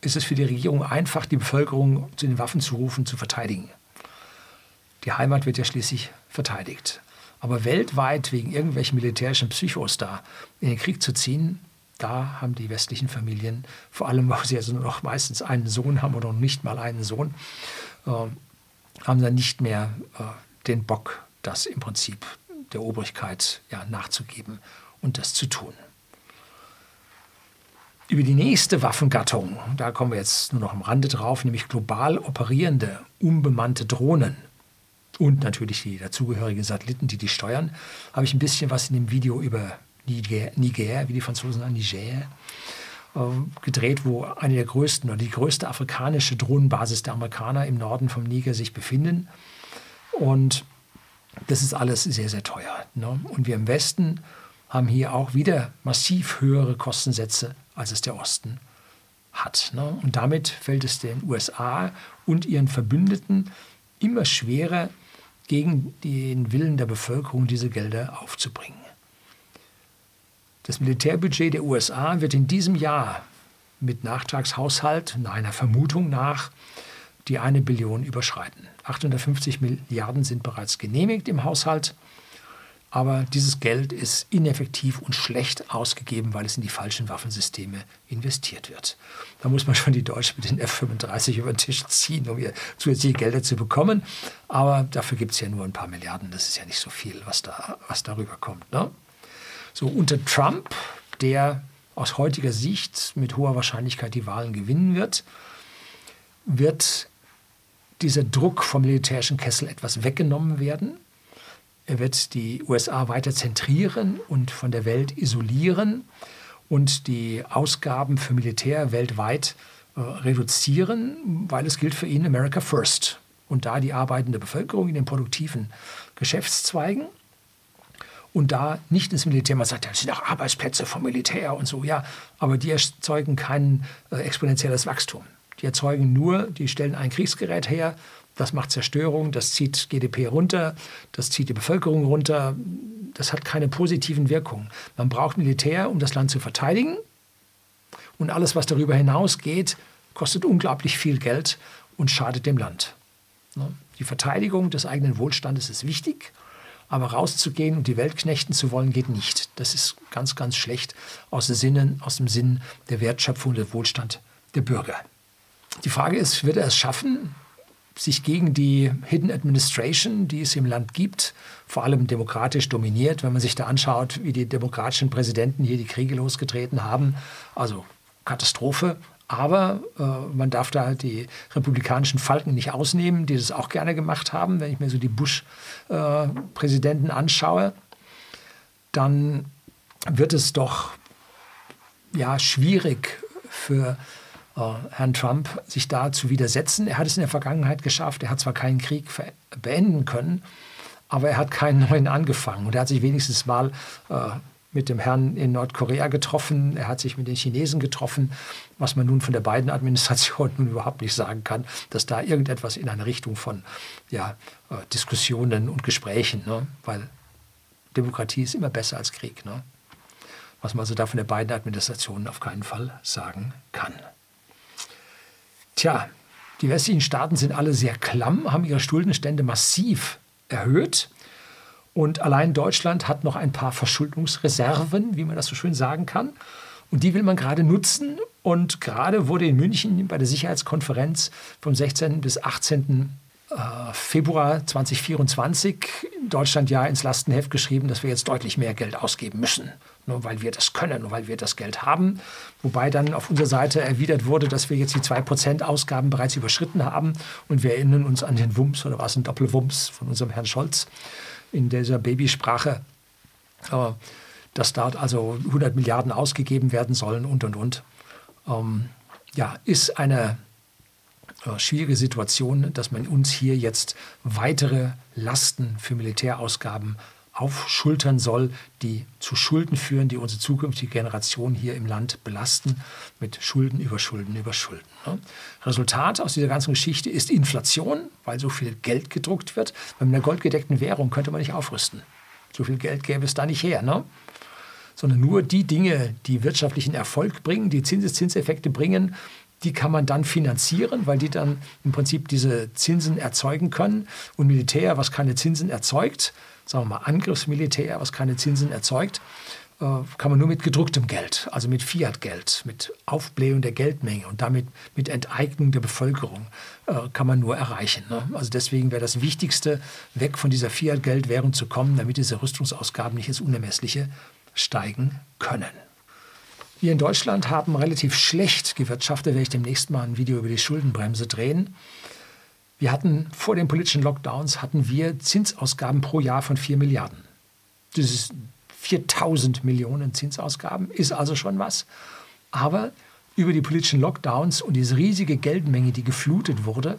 ist es für die Regierung einfach, die Bevölkerung zu den Waffen zu rufen, zu verteidigen. Die Heimat wird ja schließlich verteidigt. Aber weltweit wegen irgendwelchen militärischen Psychos da in den Krieg zu ziehen, da haben die westlichen Familien, vor allem [LAUGHS] weil sie also nur noch meistens einen Sohn haben oder noch nicht mal einen Sohn, äh, haben dann nicht mehr äh, den Bock, das im Prinzip der Obrigkeit ja, nachzugeben und das zu tun. Über die nächste Waffengattung, da kommen wir jetzt nur noch am Rande drauf, nämlich global operierende, unbemannte Drohnen und natürlich die dazugehörigen Satelliten, die die steuern, habe ich ein bisschen was in dem Video über Niger, Niger wie die Franzosen sagen, Niger, äh, gedreht, wo eine der größten oder die größte afrikanische Drohnenbasis der Amerikaner im Norden vom Niger sich befinden. Und das ist alles sehr, sehr teuer. Ne? Und wir im Westen haben hier auch wieder massiv höhere Kostensätze als es der Osten hat. Ne? Und damit fällt es den USA und ihren Verbündeten immer schwerer, gegen den Willen der Bevölkerung diese Gelder aufzubringen. Das Militärbudget der USA wird in diesem Jahr mit Nachtragshaushalt, nach einer Vermutung nach, die eine Billion überschreiten. 850 Milliarden sind bereits genehmigt im Haushalt aber dieses Geld ist ineffektiv und schlecht ausgegeben, weil es in die falschen Waffensysteme investiert wird. Da muss man schon die Deutschen mit den F-35 über den Tisch ziehen, um hier zusätzliche Gelder zu bekommen. Aber dafür gibt es ja nur ein paar Milliarden. Das ist ja nicht so viel, was, da, was darüber kommt. Ne? So unter Trump, der aus heutiger Sicht mit hoher Wahrscheinlichkeit die Wahlen gewinnen wird, wird dieser Druck vom militärischen Kessel etwas weggenommen werden. Er wird die USA weiter zentrieren und von der Welt isolieren und die Ausgaben für Militär weltweit äh, reduzieren, weil es gilt für ihn America First. Und da die arbeitende Bevölkerung in den produktiven Geschäftszweigen und da nicht ins Militär, man sagt, das sind auch Arbeitsplätze vom Militär und so, ja, aber die erzeugen kein äh, exponentielles Wachstum. Die erzeugen nur, die stellen ein Kriegsgerät her, das macht Zerstörung, das zieht GDP runter, das zieht die Bevölkerung runter. Das hat keine positiven Wirkungen. Man braucht Militär, um das Land zu verteidigen. Und alles, was darüber hinausgeht, kostet unglaublich viel Geld und schadet dem Land. Ne? Die Verteidigung des eigenen Wohlstandes ist wichtig, aber rauszugehen und die Welt knechten zu wollen, geht nicht. Das ist ganz, ganz schlecht aus, Sinnen, aus dem Sinn der Wertschöpfung und des Wohlstand der Bürger. Die Frage ist, wird er es schaffen, sich gegen die Hidden Administration, die es im Land gibt, vor allem demokratisch dominiert, wenn man sich da anschaut, wie die demokratischen Präsidenten hier die Kriege losgetreten haben, also Katastrophe. Aber äh, man darf da die republikanischen Falken nicht ausnehmen, die das auch gerne gemacht haben. Wenn ich mir so die Bush-Präsidenten äh, anschaue, dann wird es doch ja, schwierig für äh, Herrn Trump sich da zu widersetzen. Er hat es in der Vergangenheit geschafft. Er hat zwar keinen Krieg beenden können, aber er hat keinen [LAUGHS] neuen angefangen. Und er hat sich wenigstens mal äh, mit dem Herrn in Nordkorea getroffen. Er hat sich mit den Chinesen getroffen, was man nun von der beiden Administration [LAUGHS] nun überhaupt nicht sagen kann, dass da irgendetwas in eine Richtung von ja, äh, Diskussionen und Gesprächen, ne? weil Demokratie ist immer besser als Krieg. Ne? Was man also da von der beiden Administrationen auf keinen Fall sagen kann. Tja, die westlichen Staaten sind alle sehr klamm, haben ihre Schuldenstände massiv erhöht. Und allein Deutschland hat noch ein paar Verschuldungsreserven, wie man das so schön sagen kann. Und die will man gerade nutzen. Und gerade wurde in München bei der Sicherheitskonferenz vom 16. bis 18. Äh, Februar 2024 Deutschland ja ins Lastenheft geschrieben, dass wir jetzt deutlich mehr Geld ausgeben müssen nur weil wir das können, nur weil wir das Geld haben. Wobei dann auf unserer Seite erwidert wurde, dass wir jetzt die 2% Ausgaben bereits überschritten haben. Und wir erinnern uns an den Wumms oder was ein Doppelwumms von unserem Herrn Scholz in dieser Babysprache, dass dort also 100 Milliarden ausgegeben werden sollen und, und, und. Ähm, ja, ist eine äh, schwierige Situation, dass man uns hier jetzt weitere Lasten für Militärausgaben aufschultern soll, die zu Schulden führen, die unsere zukünftige Generation hier im Land belasten, mit Schulden über Schulden über Schulden. Ne? Resultat aus dieser ganzen Geschichte ist Inflation, weil so viel Geld gedruckt wird. Mit einer goldgedeckten Währung könnte man nicht aufrüsten. So viel Geld gäbe es da nicht her. Ne? Sondern nur die Dinge, die wirtschaftlichen Erfolg bringen, die Zinseszinseffekte bringen, die kann man dann finanzieren, weil die dann im Prinzip diese Zinsen erzeugen können. Und Militär, was keine Zinsen erzeugt, sagen wir mal, Angriffsmilitär, was keine Zinsen erzeugt, äh, kann man nur mit gedrucktem Geld, also mit Fiat-Geld, mit Aufblähung der Geldmenge und damit mit Enteignung der Bevölkerung äh, kann man nur erreichen. Ne? Also deswegen wäre das Wichtigste, weg von dieser Fiat-Geldwährung zu kommen, damit diese Rüstungsausgaben nicht ins Unermessliche steigen können. Wir in Deutschland haben relativ schlecht gewirtschaftet, werde ich demnächst mal ein Video über die Schuldenbremse drehen. Wir hatten vor den politischen Lockdowns hatten wir Zinsausgaben pro Jahr von 4 Milliarden. Das ist 4000 Millionen Zinsausgaben, ist also schon was. Aber über die politischen Lockdowns und diese riesige Geldmenge, die geflutet wurde,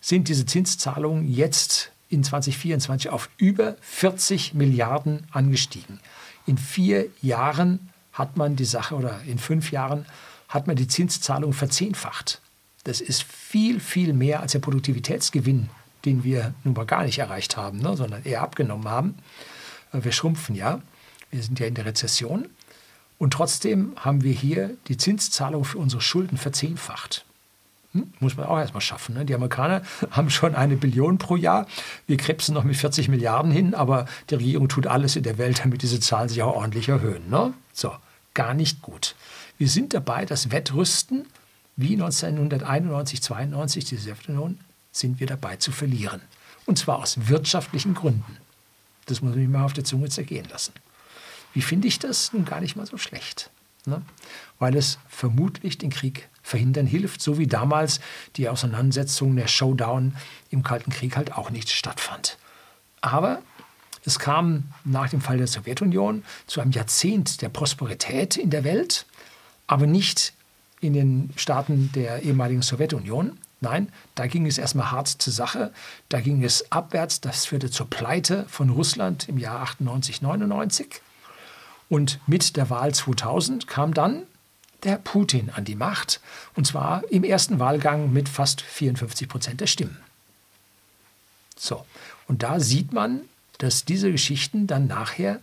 sind diese Zinszahlungen jetzt in 2024 auf über 40 Milliarden angestiegen. In vier Jahren hat man die Sache, oder in fünf Jahren hat man die Zinszahlung verzehnfacht. Das ist viel, viel mehr als der Produktivitätsgewinn, den wir nun mal gar nicht erreicht haben, ne, sondern eher abgenommen haben. Äh, wir schrumpfen ja. Wir sind ja in der Rezession. Und trotzdem haben wir hier die Zinszahlung für unsere Schulden verzehnfacht. Hm? Muss man auch erstmal schaffen. Ne? Die Amerikaner [LAUGHS] haben schon eine Billion pro Jahr. Wir krebsen noch mit 40 Milliarden hin, aber die Regierung tut alles in der Welt, damit diese Zahlen sich auch ordentlich erhöhen. Ne? So, gar nicht gut. Wir sind dabei, das Wettrüsten wie 1991, 92 die Sowjetunion, sind wir dabei zu verlieren. Und zwar aus wirtschaftlichen Gründen. Das muss ich mal auf der Zunge zergehen lassen. Wie finde ich das? Nun gar nicht mal so schlecht. Ne? Weil es vermutlich den Krieg verhindern hilft, so wie damals die Auseinandersetzung, der Showdown im Kalten Krieg halt auch nicht stattfand. Aber es kam nach dem Fall der Sowjetunion zu einem Jahrzehnt der Prosperität in der Welt, aber nicht in den Staaten der ehemaligen Sowjetunion. Nein, da ging es erstmal hart zur Sache. Da ging es abwärts. Das führte zur Pleite von Russland im Jahr 98, 99. Und mit der Wahl 2000 kam dann der Putin an die Macht. Und zwar im ersten Wahlgang mit fast 54 Prozent der Stimmen. So, und da sieht man, dass diese Geschichten dann nachher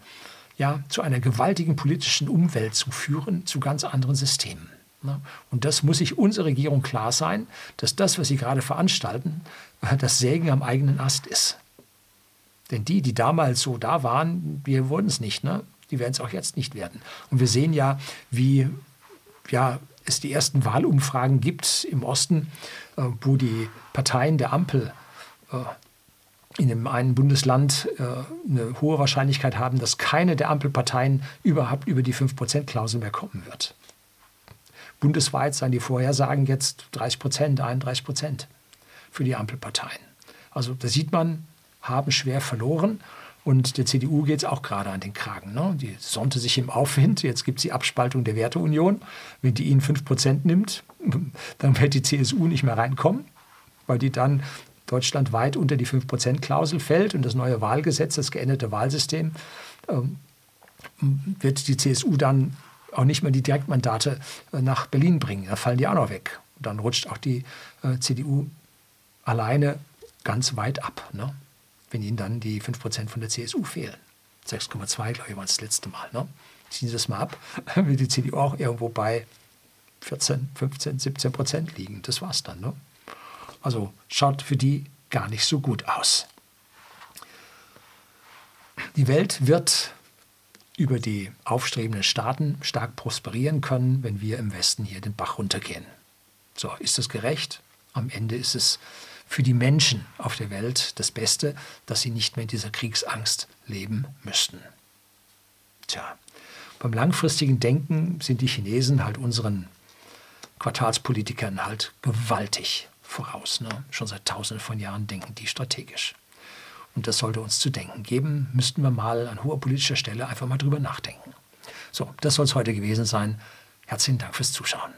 ja zu einer gewaltigen politischen Umwälzung führen, zu ganz anderen Systemen. Ne? Und das muss sich unsere Regierung klar sein, dass das, was sie gerade veranstalten, [LAUGHS] das Sägen am eigenen Ast ist. Denn die, die damals so da waren, wir wurden es nicht. Ne? Die werden es auch jetzt nicht werden. Und wir sehen ja, wie ja, es die ersten Wahlumfragen gibt im Osten, äh, wo die Parteien der Ampel äh, in dem einen Bundesland äh, eine hohe Wahrscheinlichkeit haben, dass keine der Ampelparteien überhaupt über die 5%-Klausel mehr kommen wird. Bundesweit seien die Vorhersagen jetzt 30 Prozent, 31 Prozent für die Ampelparteien. Also da sieht man, haben schwer verloren. Und der CDU geht es auch gerade an den Kragen. Ne? Die sonnte sich im Aufwind. Jetzt gibt es die Abspaltung der Werteunion. Wenn die ihnen 5% nimmt, [LAUGHS] dann wird die CSU nicht mehr reinkommen, weil die dann deutschlandweit unter die 5%-Klausel fällt. Und das neue Wahlgesetz, das geänderte Wahlsystem, ähm, wird die CSU dann auch nicht mehr die Direktmandate äh, nach Berlin bringen. Da fallen die auch noch weg. Und dann rutscht auch die äh, CDU alleine ganz weit ab. Ne? wenn ihnen dann die 5% von der CSU fehlen. 6,2, glaube ich, war das letzte Mal. Ne? Ziehen Sie das mal ab, [LAUGHS] wird die CDU auch irgendwo bei 14, 15, 17 Prozent liegen. Das war's dann. Ne? Also schaut für die gar nicht so gut aus. Die Welt wird über die aufstrebenden Staaten stark prosperieren können, wenn wir im Westen hier den Bach runtergehen. So, ist das gerecht? Am Ende ist es für die Menschen auf der Welt das Beste, dass sie nicht mehr in dieser Kriegsangst leben müssten. Tja, beim langfristigen Denken sind die Chinesen halt unseren Quartalspolitikern halt gewaltig voraus. Ne? Schon seit tausenden von Jahren denken die strategisch. Und das sollte uns zu denken geben, müssten wir mal an hoher politischer Stelle einfach mal drüber nachdenken. So, das soll es heute gewesen sein. Herzlichen Dank fürs Zuschauen.